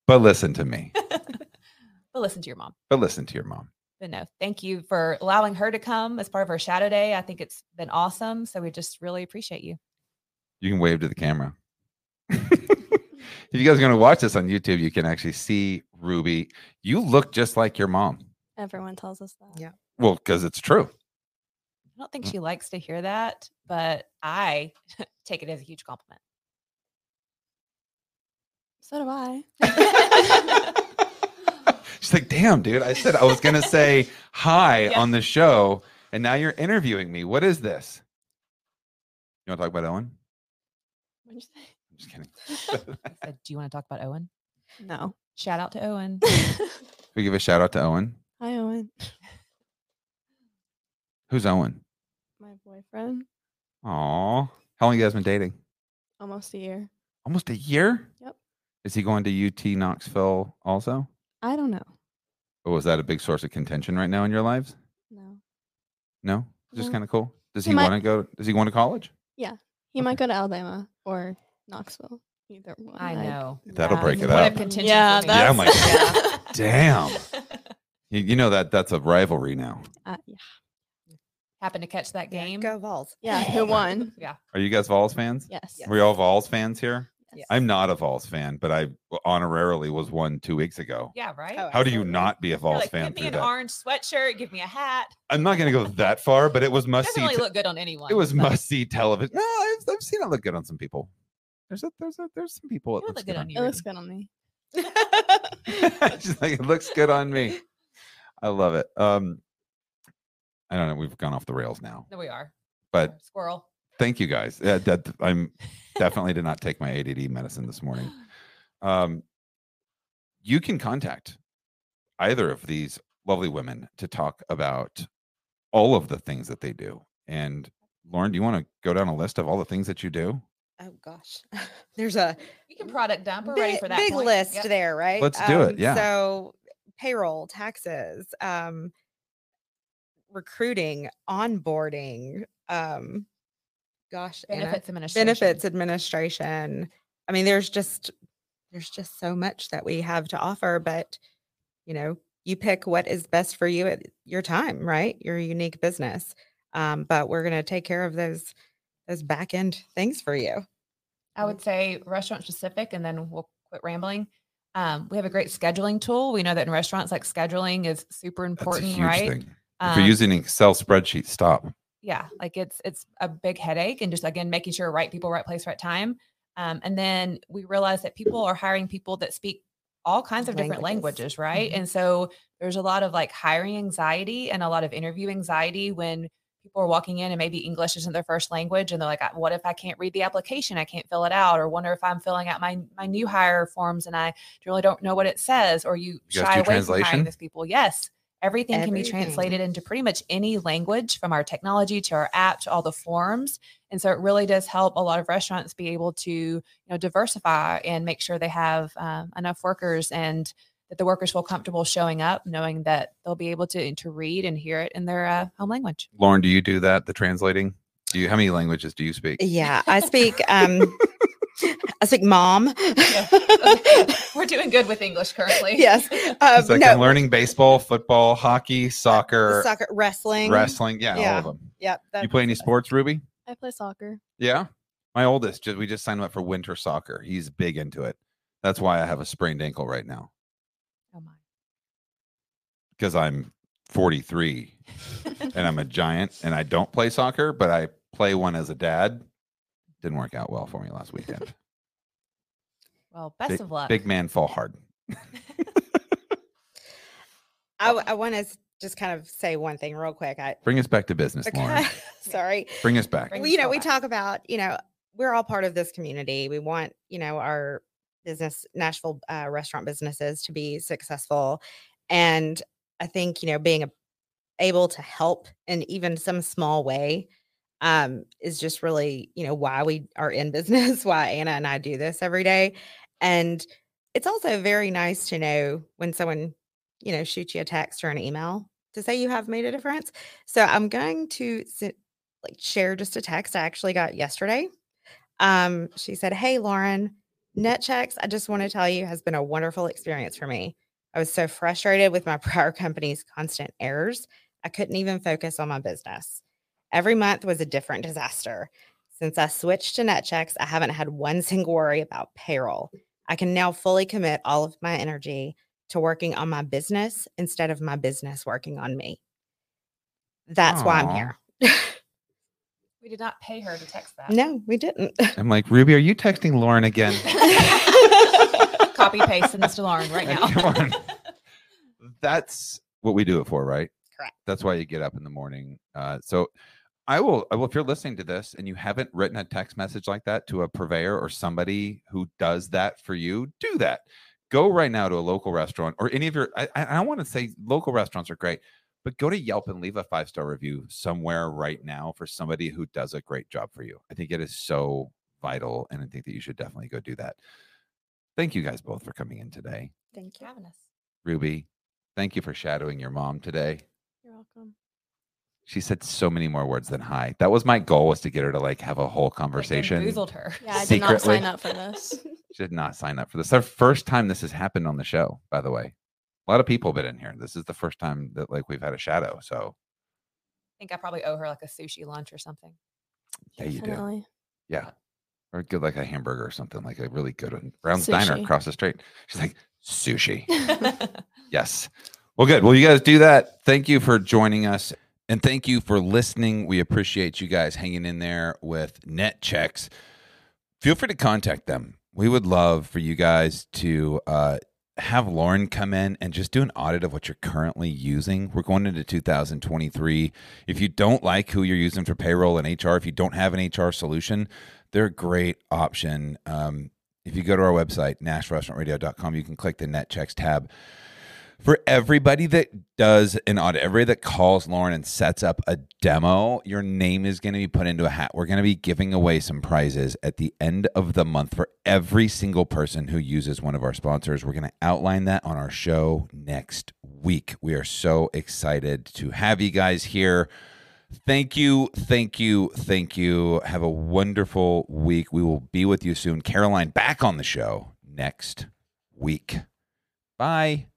[SPEAKER 2] but listen to me.
[SPEAKER 3] but listen to your mom.
[SPEAKER 2] But listen to your mom.
[SPEAKER 3] But no, thank you for allowing her to come as part of our shadow day. I think it's been awesome. So we just really appreciate you.
[SPEAKER 2] You can wave to the camera. if you guys are going to watch this on YouTube, you can actually see Ruby. You look just like your mom.
[SPEAKER 5] Everyone tells us that.
[SPEAKER 4] Yeah.
[SPEAKER 2] Well, because it's true.
[SPEAKER 3] I don't think
[SPEAKER 2] Mm.
[SPEAKER 3] she likes to hear that, but I take it as a huge compliment.
[SPEAKER 5] So do I.
[SPEAKER 2] She's like, damn, dude. I said I was going to say hi
[SPEAKER 3] Yeah.
[SPEAKER 2] on the show, and now you're interviewing me. What is this? You want to talk about Owen?
[SPEAKER 5] What'd you
[SPEAKER 2] I'm just kidding.
[SPEAKER 3] I said, Do you want to talk about Owen?
[SPEAKER 5] No.
[SPEAKER 3] Shout out to Owen.
[SPEAKER 2] we give a shout out to Owen.
[SPEAKER 5] Hi, Owen.
[SPEAKER 2] Who's Owen?
[SPEAKER 5] My boyfriend.
[SPEAKER 2] Aw. How long you guys been dating?
[SPEAKER 5] Almost a year.
[SPEAKER 2] Almost a year?
[SPEAKER 5] Yep.
[SPEAKER 2] Is he going to UT Knoxville also?
[SPEAKER 5] I don't know.
[SPEAKER 2] Or was that a big source of contention right now in your lives?
[SPEAKER 5] No.
[SPEAKER 2] No? Just
[SPEAKER 5] No.
[SPEAKER 2] kind of cool. Does
[SPEAKER 5] He
[SPEAKER 2] he
[SPEAKER 5] might-
[SPEAKER 2] want to go? Does he go to college? Yeah.
[SPEAKER 5] He might go to Alabama or Knoxville. Either one.
[SPEAKER 3] I know.
[SPEAKER 2] That'll break it up.
[SPEAKER 5] Yeah,
[SPEAKER 3] for.
[SPEAKER 2] Yeah, I'm like,
[SPEAKER 3] Yeah.
[SPEAKER 2] Damn. You, you know that that's a rivalry now.
[SPEAKER 5] Uh, yeah.
[SPEAKER 3] Happened to catch that
[SPEAKER 4] Yeah,
[SPEAKER 3] game.
[SPEAKER 4] Go Vols.
[SPEAKER 5] Yeah. Who won?
[SPEAKER 3] Yeah.
[SPEAKER 2] Are you guys Vols fans?
[SPEAKER 5] Yes.
[SPEAKER 4] Yes.
[SPEAKER 2] Are we all Vols fans here?
[SPEAKER 5] Yes.
[SPEAKER 2] I'm not a Vols fan, but I honorarily was one two weeks ago.
[SPEAKER 3] Yeah, right?
[SPEAKER 4] Oh,
[SPEAKER 2] How do you not be a
[SPEAKER 3] You're
[SPEAKER 2] Vols
[SPEAKER 3] like,
[SPEAKER 2] fan
[SPEAKER 3] give me
[SPEAKER 2] through
[SPEAKER 3] an
[SPEAKER 2] that?
[SPEAKER 3] orange sweatshirt, give me a hat.
[SPEAKER 2] I'm not going to go that far, but it was
[SPEAKER 3] It
[SPEAKER 2] must
[SPEAKER 3] doesn't
[SPEAKER 2] see.
[SPEAKER 3] really
[SPEAKER 2] te-
[SPEAKER 3] look good on anyone.
[SPEAKER 2] it was
[SPEAKER 3] but
[SPEAKER 2] must see television. No, I've, I've seen it look good on some people. There's a there's a there's some people.
[SPEAKER 3] It
[SPEAKER 2] It looks
[SPEAKER 3] look good on
[SPEAKER 2] on.
[SPEAKER 3] you.
[SPEAKER 5] It looks good on me.
[SPEAKER 2] She's like, it looks good on me. I love it. Um, I don't know. We've gone off the rails now,
[SPEAKER 3] There we are.
[SPEAKER 2] but
[SPEAKER 3] Squirrel.
[SPEAKER 2] thank you guys. Yeah, that I'm definitely did not take my ADD medicine this morning. Um, you can contact either of these lovely women to talk about all of the things that they do. And Lauren, do you want to go down a list of all the things that you do?
[SPEAKER 4] Oh gosh, there's a
[SPEAKER 3] You can product dump. We're ready
[SPEAKER 4] big,
[SPEAKER 3] for that.
[SPEAKER 4] big
[SPEAKER 3] point.
[SPEAKER 4] list
[SPEAKER 3] Yep.
[SPEAKER 4] there, right?
[SPEAKER 2] Let's do it, yeah.
[SPEAKER 4] So payroll, taxes, um, recruiting, onboarding, um, gosh, Anna,
[SPEAKER 3] Benefits administration.
[SPEAKER 4] benefits administration. I mean, there's just there's just so much that we have to offer, but you know, you pick what is best for you at your time, right? Your unique business. Um, but we're gonna take care of those those back end things for you.
[SPEAKER 3] I would say restaurant specific, and then we'll quit rambling. Um, we have a great scheduling tool. We know that in restaurants, like scheduling is super
[SPEAKER 2] That's a
[SPEAKER 3] important,
[SPEAKER 2] huge
[SPEAKER 3] right?
[SPEAKER 2] thing. If you're
[SPEAKER 3] Um,
[SPEAKER 2] using an Excel spreadsheet, stop.
[SPEAKER 3] yeah like it's it's a big headache and just again making sure right people right place right time um, and then we realize that people are hiring people that speak all kinds of different
[SPEAKER 4] Languages.
[SPEAKER 3] languages right
[SPEAKER 4] Mhm.
[SPEAKER 3] and so there's a lot of like hiring anxiety and a lot of interview anxiety when people are walking in and maybe english isn't their first language and they're like what if i can't read the application i can't fill it out or wonder if i'm filling out my my new hire forms and i really don't know what it says or you,
[SPEAKER 2] You
[SPEAKER 3] shy away from
[SPEAKER 2] translation?
[SPEAKER 3] hiring these people yes everything can be translated into pretty much any language from our technology to our app to all the forms and so it really does help a lot of restaurants be able to you know diversify and make sure they have um, enough workers and that the workers feel comfortable showing up knowing that they'll be able to to read and hear it in their uh, home language
[SPEAKER 2] Lauren, do you do that? The translating? Do you? How many languages do you speak?
[SPEAKER 4] Yeah, I speak. Um, I speak mom.
[SPEAKER 3] we're doing good with english currently
[SPEAKER 4] yes. Um,
[SPEAKER 2] It's like
[SPEAKER 4] no,
[SPEAKER 2] I'm learning baseball, football, hockey, soccer,
[SPEAKER 4] soccer, wrestling.
[SPEAKER 2] wrestling. Yeah, all of them.
[SPEAKER 4] Yep.
[SPEAKER 2] You play any sports, Ruby?
[SPEAKER 5] I play soccer.
[SPEAKER 2] Yeah. My oldest, just, we just signed him up for winter soccer. He's big into it. That's why I have a sprained ankle right now
[SPEAKER 3] oh my
[SPEAKER 2] because I'm 43 and I'm a giant and I don't play soccer, but I play one as a dad. Didn't work out well for me last weekend.
[SPEAKER 3] well best
[SPEAKER 2] big,
[SPEAKER 3] of luck
[SPEAKER 2] big man fall hard.
[SPEAKER 4] I, I want to just kind of say one thing real quick. I
[SPEAKER 2] Bring us back to business, Lauren.
[SPEAKER 4] sorry.
[SPEAKER 2] Bring us back.
[SPEAKER 3] Bring
[SPEAKER 4] Well,
[SPEAKER 3] us
[SPEAKER 4] you know,
[SPEAKER 3] all
[SPEAKER 4] we
[SPEAKER 3] back.
[SPEAKER 4] talk about, you know, we're all part of this community. We want, you know, our business, Nashville uh, restaurant businesses to be successful. And I think, you know, being a, able to help in even some small way um, is just really, you know, why we are in business, why Anna and I do this every day. And it's also very nice to know when someone, you know, shoots you a text or an email to say you have made a difference. So I'm going to sit, like share just a text I actually got yesterday. Um, she said, Hey, Lauren, Netchex, I just want to tell you, has been a wonderful experience for me. I was so frustrated with my prior company's constant errors. I couldn't even focus on my business. Every month was a different disaster. Since I switched to Netchex, I haven't had one single worry about payroll. I can now fully commit all of my energy to working on my business instead of my business working on me. That's why I'm here.
[SPEAKER 3] We did not pay her to text that.
[SPEAKER 4] no, we didn't.
[SPEAKER 2] I'm like, Ruby, are you texting Lauren again?
[SPEAKER 3] Copy paste and this to Lauren right now.
[SPEAKER 2] Come on. That's what we do it for, right?
[SPEAKER 4] Correct.
[SPEAKER 2] That's why you get up in the morning. Uh, so I will, I will, if you're listening to this and you haven't written a text message like that to a purveyor or somebody who does that for you, do that. Go right now to a local restaurant or any of your, I, I I want to say local restaurants are great, but go to Yelp and leave a five star review somewhere right now for somebody who does a great job for you. I think it is so vital. And I think that you should definitely go do that. Thank you guys both for coming in today.
[SPEAKER 4] Thank you
[SPEAKER 3] for having us.
[SPEAKER 2] Ruby, thank you for shadowing your mom today.
[SPEAKER 5] You're welcome.
[SPEAKER 2] She said so many more words than hi. That was my goal was to get her to like have a whole conversation.
[SPEAKER 3] bamboozled her.
[SPEAKER 5] Yeah, I did not sign up for this.
[SPEAKER 2] She did not sign up for this. Our first time this has happened on the show, by the way. A lot of people have been in here. This is the first time that like we've had a shadow. So
[SPEAKER 3] I think I probably owe her like a sushi lunch or something.
[SPEAKER 2] yeah, you do. Yeah. Or good like a hamburger or something, like a really good one. Brown's Diner across the street. She's like, sushi. Yes. Well, good. Well, you guys do that. Thank you for joining us. And thank you for listening. We appreciate you guys hanging in there with Netchex. Feel free to contact them. We would love for you guys to uh, have Lauren come in and just do an audit of what you're currently using. We're going into 2023. If you don't like who you're using for payroll and HR, if you don't have an HR solution, they're a great option. Um, if you go to our website, nashrestaurantradio.com, you can click the Netchex tab for everybody that does an audit, everybody that calls Lauren and sets up a demo, your name is going to be put into a hat. We're going to be giving away some prizes at the end of the month for every single person who uses one of our sponsors. We're going to outline that on our show next week. We are so excited to have you guys here. Thank you, thank you, thank you. Have a wonderful week. We will be with you soon. Caroline back on the show next week. Bye.